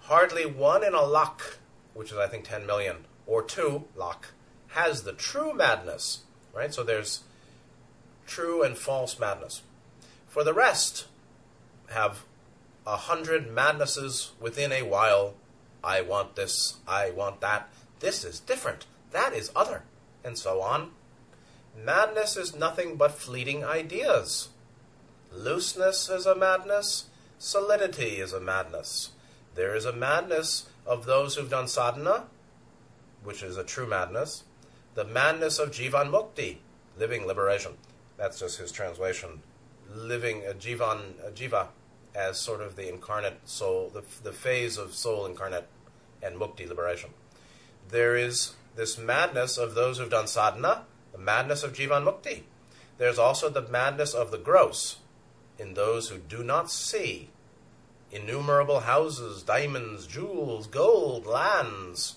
Hardly one in a lakh, which is, I think, 10 million, or two lakh, has the true madness, right? So there's true and false madness. For the rest, have a hundred madnesses within a while. I want this, I want that. This is different, that is other, and so on. Madness is nothing but fleeting ideas. Looseness is a madness. Solidity is a madness. There is a madness of those who've done sadhana, which is a true madness. The madness of jivan mukti, living liberation. That's just his translation. Living a jivan, a jiva, as sort of the incarnate soul, the, the phase of soul incarnate and mukti, liberation. There is this madness of those who've done sadhana, the madness of Jivan Mukti. There's also the madness of the gross in those who do not see innumerable houses, diamonds, jewels, gold, lands.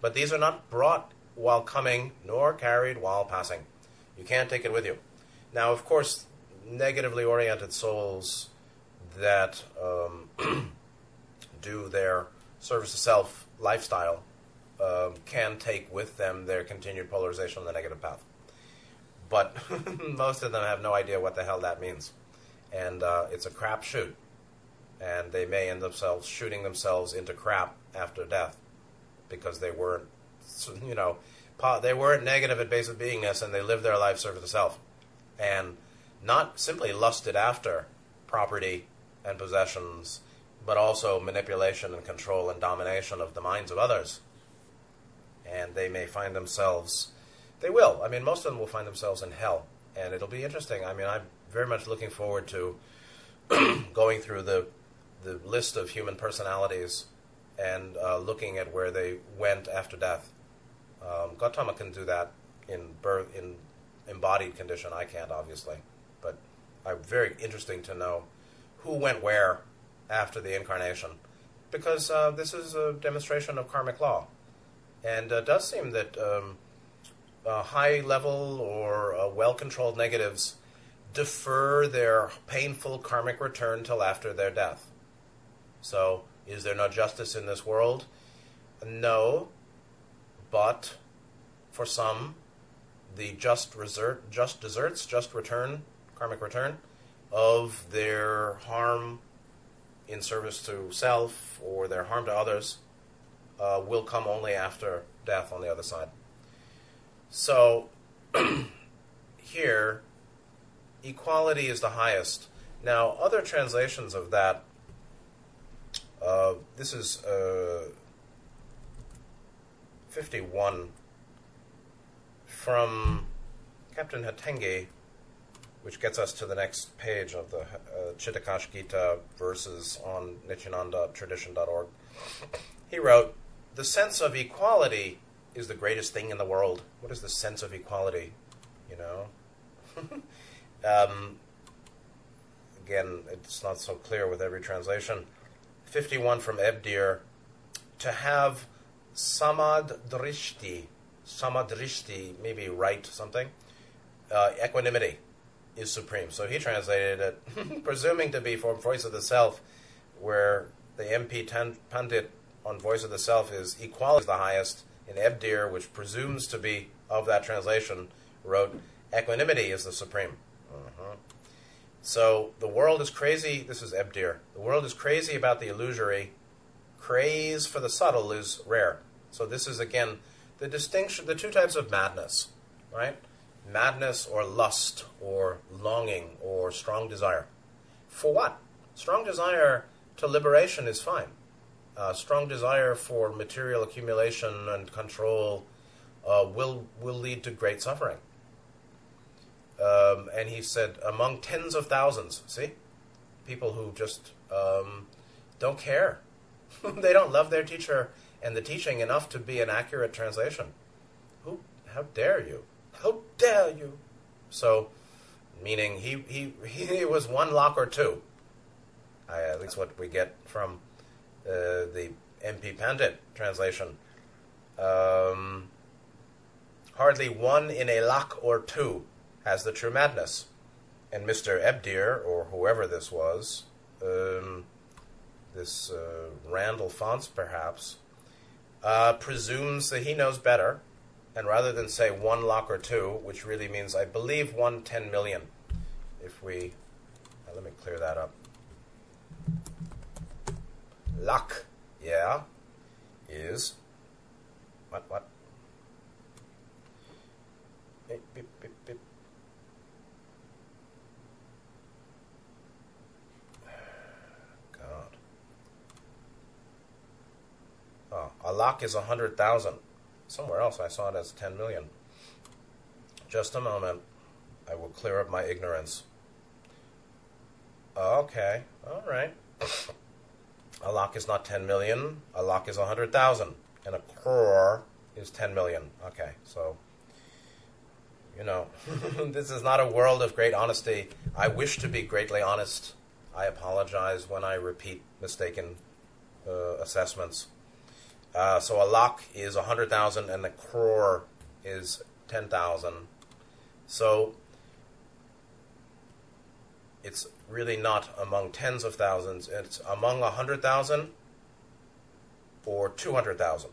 But these are not brought while coming, nor carried while passing. You can't take it with you. Now, of course, negatively oriented souls that um, do their service to self lifestyle um, can take with them their continued polarization on the negative path. But most of them have no idea what the hell that means. And uh, it's a crap shoot. And they may end themselves shooting themselves into crap after death because they weren't, you know, they weren't negative at base of beingness and they lived their life serving the self. And not simply lusted after property and possessions, but also manipulation and control and domination of the minds of others and they may find themselves. They will. I mean, most of them will find themselves in hell, and it'll be interesting. I mean, I'm very much looking forward to going through the the list of human personalities and uh, looking at where they went after death. Um, Gautama can do that in birth in embodied condition. I can't, obviously, but I'm very interesting to know who went where after the incarnation because uh, this is a demonstration of karmic law. And uh, it does seem that um, uh, high level or uh, well controlled negatives defer their painful karmic return till after their death. So, is there no justice in this world? No, but for some, the just resert, just deserts, just return, karmic return of their harm in service to self or their harm to others uh, will come only after death on the other side. So here, equality is the highest. Now, other translations of that, uh, this is uh, 51 from Captain Hatengdi, which gets us to the next page of the uh, Chidakash Gita verses on Nityananda He wrote, The sense of equality is the greatest thing in the world. What is the sense of equality? You know? um, again, it's not so clear with every translation. 51 from Ebdir. To have samad drishti, samadrishti, maybe right something, uh, equanimity is supreme. So he translated it, presuming to be from Voice of the Self, where the MP ten, Pandit on Voice of the Self is equality is the highest. In Ebdir, which presumes to be of that translation, wrote equanimity is the supreme. So the world is crazy. This is Ebdir. The world is crazy about the illusory. Craze for the subtle is rare. So this is again the distinction, the two types of madness, right? Madness or lust or longing or strong desire. For what? Strong desire to liberation is fine. Uh, strong desire for material accumulation and control uh, will will lead to great suffering. Um, and he said, among tens of thousands, see, people who just um, don't care, they don't love their teacher and the teaching enough to be an accurate translation. Who? How dare you? How dare you? So, meaning he he he was one lakh or two. I, at least what we get from uh, the MP Pandit translation. Um, hardly one in a lakh or two has the true madness. And Mr. Ebdir, or whoever this was, um, this uh, Randall Fonts perhaps, uh, presumes that he knows better, and rather than say one lakh or two, which really means, I believe, one ten million, if we. Let me clear that up. Luck, yeah, is. What, what? Beep, beep, beep, beep. Oh, a lakh is a hundred thousand. Somewhere else I saw it as ten million. Just a moment. I will clear up my ignorance. Okay, all right. A lakh is not ten million. A lakh is a hundred thousand, and a crore is ten million. Okay, so you know, this is not a world of great honesty. I wish to be greatly honest. I apologize when I repeat mistaken uh, assessments. Uh, so a lakh is 100,000 and a crore is 10,000. So it's really not among tens of thousands, it's among 100,000 or 200,000.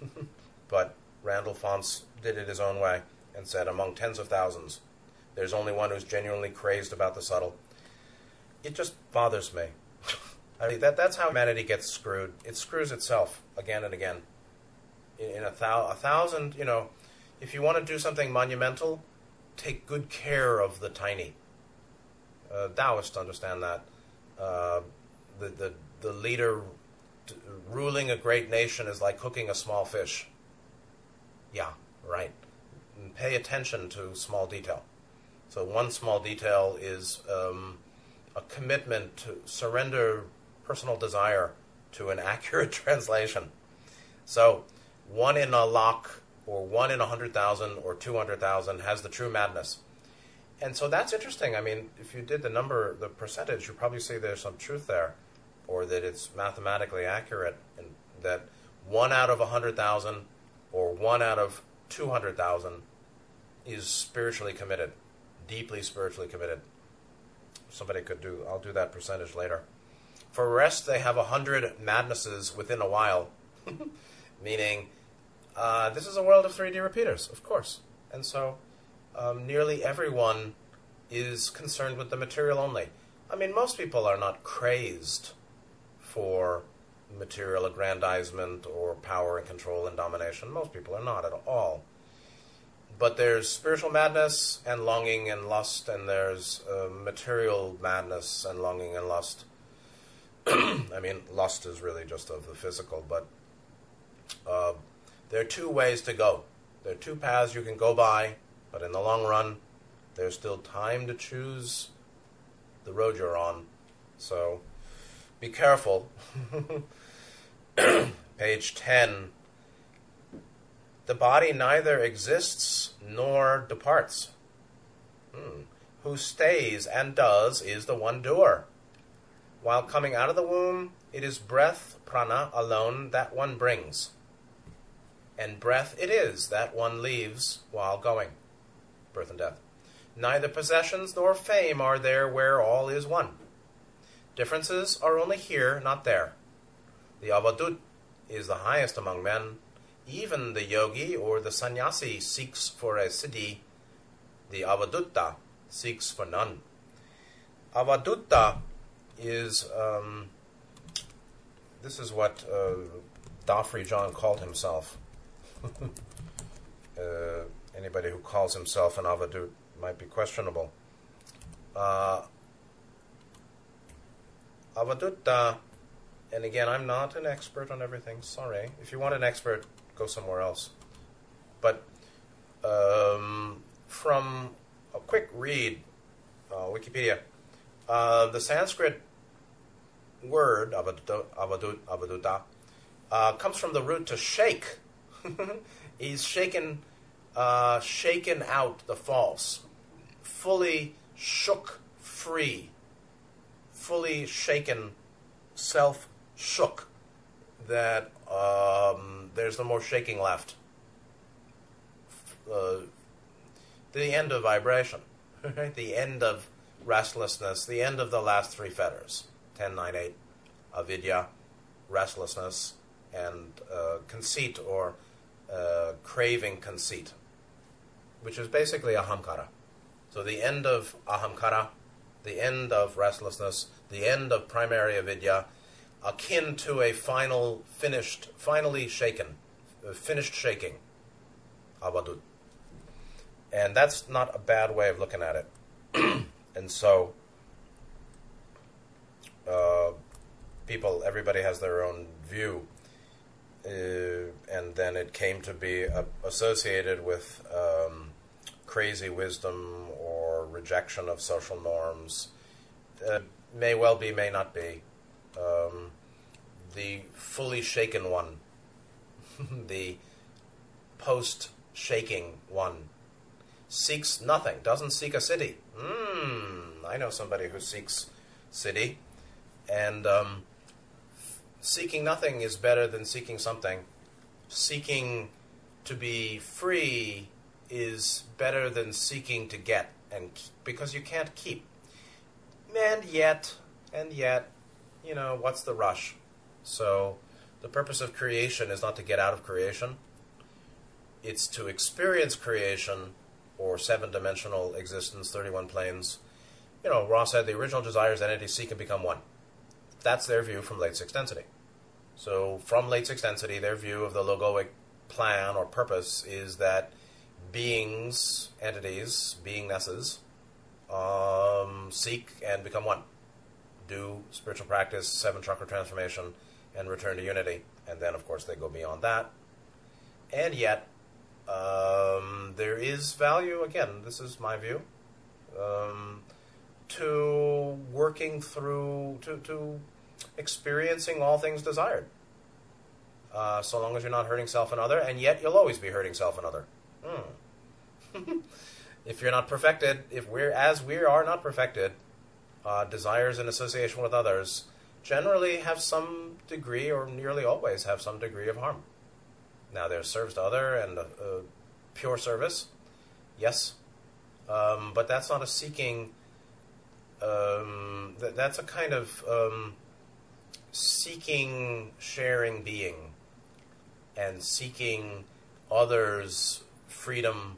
but Randall Fonts did it his own way and said among tens of thousands. There's only one who's genuinely crazed about the subtle. It just bothers me. I mean, that, that's how humanity gets screwed. It screws itself again and again. In, in a, thou, a thousand, you know, if you want to do something monumental, take good care of the tiny. Uh, Taoists understand that. Uh, the, the, the leader t- ruling a great nation is like cooking a small fish. Yeah, right. And pay attention to small detail. So, one small detail is um, a commitment to surrender personal desire to an accurate translation. So, one in a lakh, or one in a hundred thousand, or two hundred thousand has the true madness. And so that's interesting. I mean, if you did the number, the percentage, you probably see there's some truth there. or that it's mathematically accurate, and that one out of a hundred thousand or one out of two hundred thousand is spiritually committed, deeply spiritually committed. Somebody could do. I'll do that percentage later. For rest, they have a hundred madnesses within a while, meaning uh, this is a world of 3D repeaters, of course, and so um, nearly everyone is concerned with the material only. I mean, most people are not crazed for material aggrandizement or power and control and domination. Most people are not at all. But there's spiritual madness and longing and lust, and there's uh, material madness and longing and lust. I mean, lust is really just of the physical, but uh, there are two ways to go. There are two paths you can go by, but in the long run, there's still time to choose the road you're on. So be careful. Page 10. The body neither exists nor departs. Hmm. Who stays and does is the one doer. While coming out of the womb, it is breath, prana, alone that one brings. And breath it is that one leaves while going. Birth and death. Neither possessions nor fame are there where all is one. Differences are only here, not there. The avadhut is the highest among men. Even the yogi or the sannyasi seeks for a siddhi. The avadhuta seeks for none. Avadhuta is um, this is what uh, Da Free John called himself. uh, anybody who calls himself an avadhut might be questionable. Uh, avadhuta, and again, I'm not an expert on everything. Sorry. If you want an expert, go somewhere else. But um, from a quick read, uh, Wikipedia, uh, the Sanskrit word avadhut, avadhut, uh, comes from the root to shake. He's shaken, uh, shaken out the false, fully shook free, fully shaken, self shook. That um, there's no more shaking left. Uh, the end of vibration, the end of restlessness, the end of the last three fetters 10, 9, 8, avidya, restlessness, and uh, conceit or uh, craving conceit, which is basically ahamkara. So the end of ahamkara, the end of restlessness, the end of primary avidya, akin to a final, finished, finally shaken, uh, finished shaking, avadhut. And that's not a bad way of looking at it. and so, uh, people, everybody has their own view uh, and then it came to be uh, associated with um, crazy wisdom or rejection of social norms. Uh, may well be, may not be. Um, the fully shaken one, the post shaking one, seeks nothing, doesn't seek a city. Hmm, I know somebody who seeks city. And um, seeking nothing is better than seeking something. Seeking to be free is better than seeking to get and because you can't keep. And yet, and yet, you know, what's the rush? So, the purpose of creation is not to get out of creation. It's to experience creation or seven-dimensional existence, 31 planes. You know, Ra's said the original desires entity seek and become one. That's their view from late sixth density. So, from late sixth density, their view of the logoic plan or purpose is that beings, entities, beingnesses, um, seek and become one. Do spiritual practice, seven chakra transformation, and return to unity. And then, of course, they go beyond that. And yet, um, there is value, again, this is my view, um, to working through, to, to experiencing all things desired. Uh, so long as you're not hurting self and other, and yet you'll always be hurting self and other. Hmm. if you're not perfected, if we're as we are not perfected, uh, desires in association with others generally have some degree, or nearly always have some degree of harm. Now, there's service to other and a pure service, yes, um, but that's not a seeking. Um, th- that's a kind of um, seeking sharing being and seeking others' freedom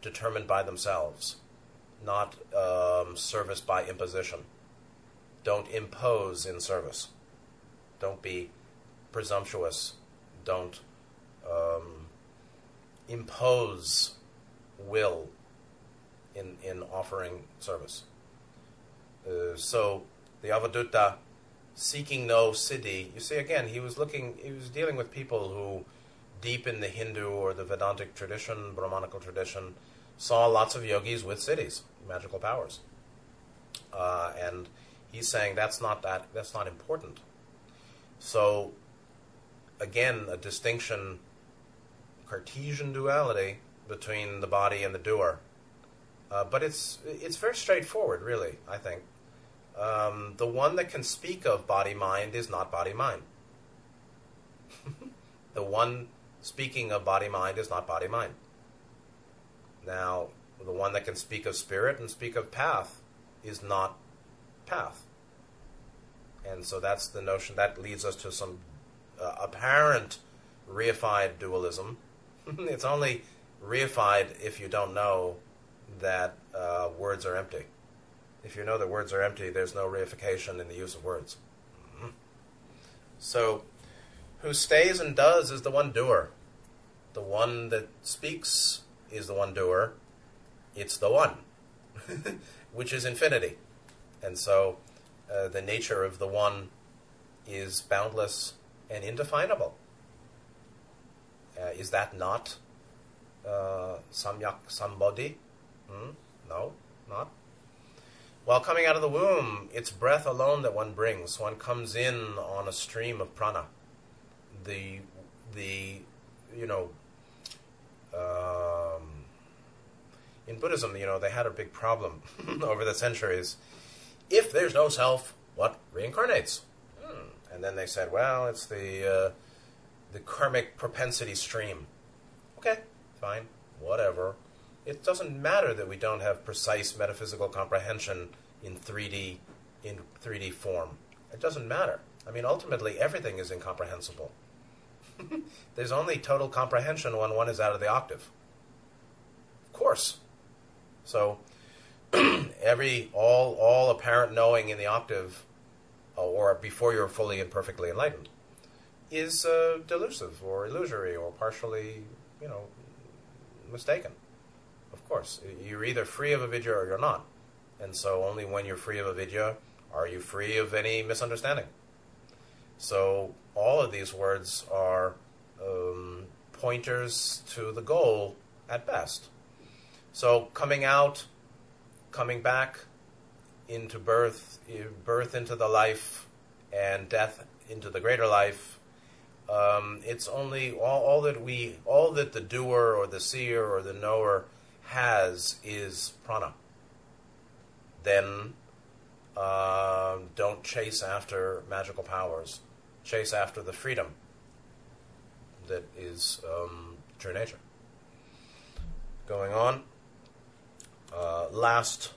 determined by themselves, not um, service by imposition. Don't impose in service. Don't be presumptuous. Don't um, impose will in, in offering service. Uh, so the Avadhuta seeking no siddhi, you see again, he was looking, he was dealing with people who, deep in the Hindu or the Vedantic tradition, Brahmanical tradition, saw lots of yogis with siddhis, magical powers. Uh, and he's saying that's not that that's not important. So again, a distinction, Cartesian duality between the body and the doer. Uh, but it's it's very straightforward, really. I think um, the one that can speak of body mind is not body mind. the one speaking of body mind is not body mind. Now, the one that can speak of spirit and speak of path is not path. And so that's the notion that leads us to some uh, apparent reified dualism. it's only reified if you don't know that uh, words are empty. If you know that words are empty, there's no reification in the use of words. Mm-hmm. So, who stays and does is the one doer. The one that speaks is the one doer. It's the one, which is infinity. And so, uh, the nature of the one is boundless and indefinable. Uh, is that not uh, samyak sambodhi? Hmm? No, not. While coming out of the womb, it's breath alone that one brings. One comes in on a stream of prana. The, the, you know, um, in Buddhism, you know, they had a big problem over the centuries. If there's no self, what reincarnates? Hmm. And then they said, well, it's the uh, the karmic propensity stream. Okay, fine, whatever. It doesn't matter that we don't have precise metaphysical comprehension in 3D in 3D form. It doesn't matter. I mean, ultimately, everything is incomprehensible. There's only total comprehension when one is out of the octave. Of course. So every all all apparent knowing in the octave, or before you're fully and perfectly enlightened, is uh, delusive or illusory or partially, you know, mistaken. Of course, you're either free of avidya or you're not, and so only when you're free of avidya are you free of any misunderstanding. So all of these words are um, pointers to the goal at best. So coming out, coming back into birth, birth into the life, and death into the greater life. Um, it's only all, all that we, all that the doer or the seer or the knower has is prana. Then uh, don't chase after magical powers. Chase after the freedom that is um, true nature. Going on. Uh, last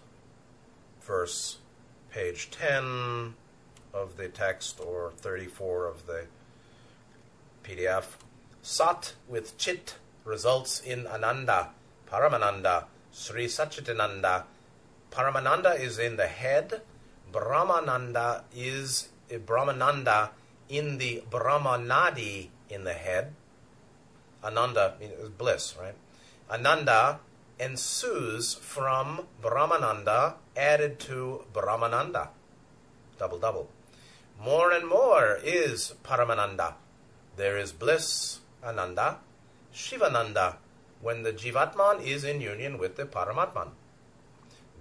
verse, page 10 of the text, or 34 of the PDF. Sat with Chit results in Ananda, Paramananda, Sri Satchitananda. Paramananda is in the head, Brahmananda is uh, Brahmananda in the Brahmanadi in the head. Ananda is bliss, right? Ananda ensues from Brahmananda added to Brahmananda. Double, double. More and more is Paramananda. There is bliss, Ananda, Shivananda, when the Jivatman is in union with the Paramatman.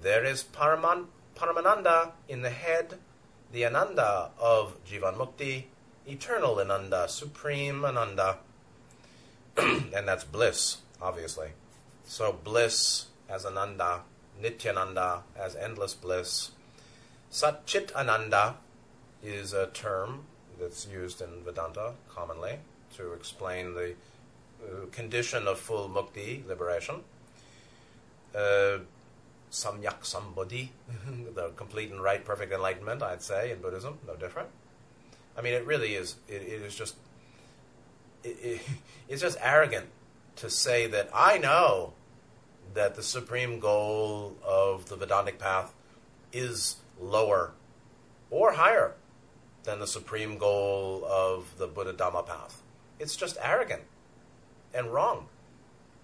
There is Paraman, Paramananda in the head, the Ananda of Jivanmukti, eternal Ananda, supreme Ananda. and that's bliss, obviously. So bliss as Ananda, Nityananda as endless bliss, Satchit Ananda, is a term that's used in Vedanta commonly to explain the uh, condition of full mukti, liberation. Uh, samyak sambodhi, the complete and right, perfect enlightenment, I'd say, in Buddhism, no different. I mean, it really is, it, it is just, it, it, it's just arrogant to say that I know that the supreme goal of the Vedantic path is lower or higher than the supreme goal of the Buddha Dhamma path. It's just arrogant and wrong.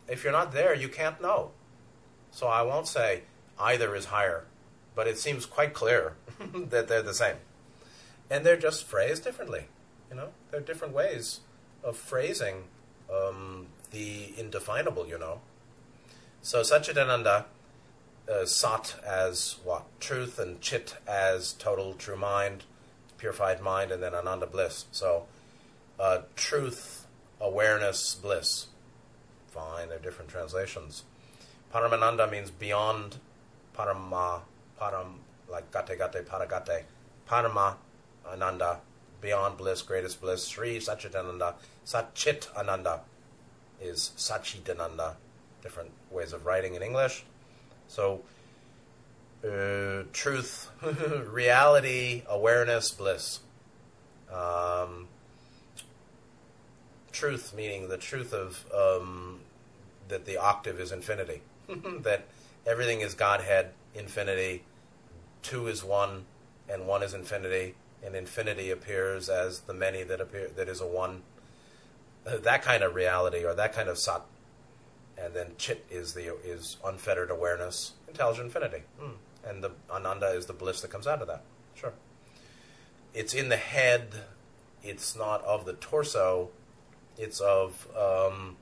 If you're not there, you can't know. So I won't say either is higher, but it seems quite clear that they're the same. And they're just phrased differently. You know, there are different ways of phrasing um, the indefinable, you know. So Satchidananda, uh, Sat as what? Truth, and Chit as total true mind, purified mind, and then Ananda bliss. So uh, truth, awareness, bliss. Fine, they're different translations. Paramananda means beyond parama, param, like gate gate, paragate. Parama, ananda, beyond bliss, greatest bliss. Sri Satchidananda, Satchit Ananda is Satchidananda. Different ways of writing in English. So, uh, truth, reality, awareness, bliss. Um, truth meaning the truth of um, that the octave is infinity, that everything is Godhead, infinity, two is one, and one is infinity, and infinity appears as the many that appear that is a one. That kind of reality, or that kind of sat, and then chit is the is unfettered awareness, intelligent infinity, mm. And the ananda is the bliss that comes out of that. Sure, it's in the head. It's not of the torso. It's of um,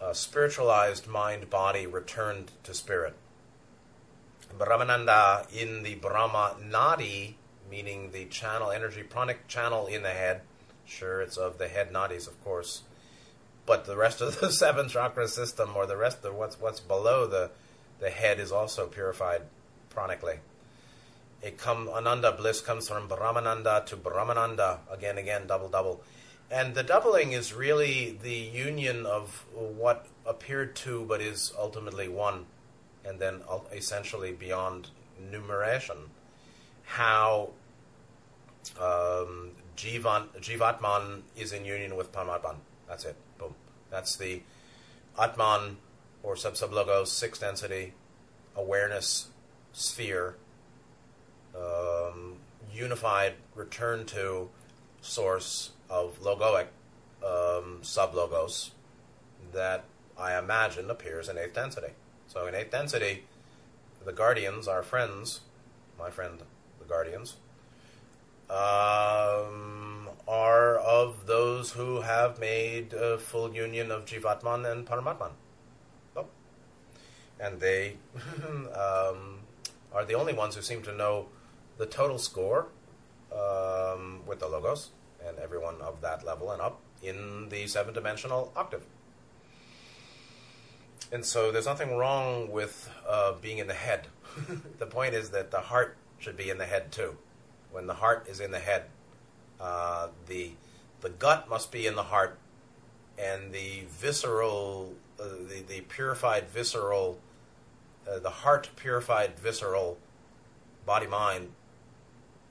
a spiritualized mind body returned to spirit. Brahmananda in the Brahma Nadi, meaning the channel, energy pranic channel in the head. Sure, it's of the head nadis, of course. But the rest of the seven chakra system, or the rest of what's what's below the the head, is also purified pranically. It come Ananda bliss comes from Brahmananda to Brahmananda again, again, double, double. And the doubling is really the union of what appeared to but is ultimately one, and then essentially beyond numeration. How um, Jivan, Jivatman is in union with Paramatman. That's it. Boom. That's the Atman or sub sub logos, sixth density, awareness sphere, um, unified return to source of logoic um, sublogos that I imagine appears in eighth density. So in eighth density, the guardians, our friends, my friend, the guardians, um, are of those who have made a full union of Jivatman and Paramatman. Oh. And they um, are the only ones who seem to know the total score um, with the logos and everyone of that level and up in the seven dimensional octave. And so there's nothing wrong with uh, being in the head. the point is that the heart should be in the head too. When the heart is in the head, uh, the the gut must be in the heart, and the visceral, uh, the the purified visceral, uh, the heart purified visceral body mind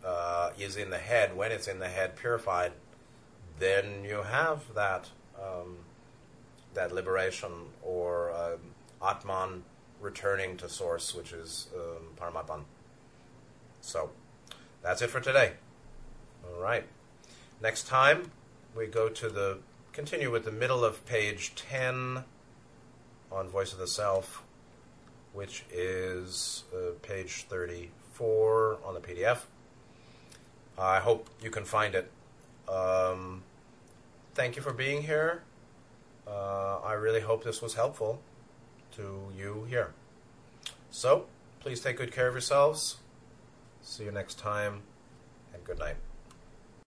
uh, is in the head, when it's in the head purified, then you have that um, that liberation or um, Atman returning to source, which is um, Paramatman. So that's it for today. All right. Next time we go to the continue with the middle of page ten on Voice of the Self, which is uh, page thirty-four on the PDF. I hope you can find it. Um, thank you for being here. Uh, I really hope this was helpful to you here. So, please take good care of yourselves. See you next time, and good night.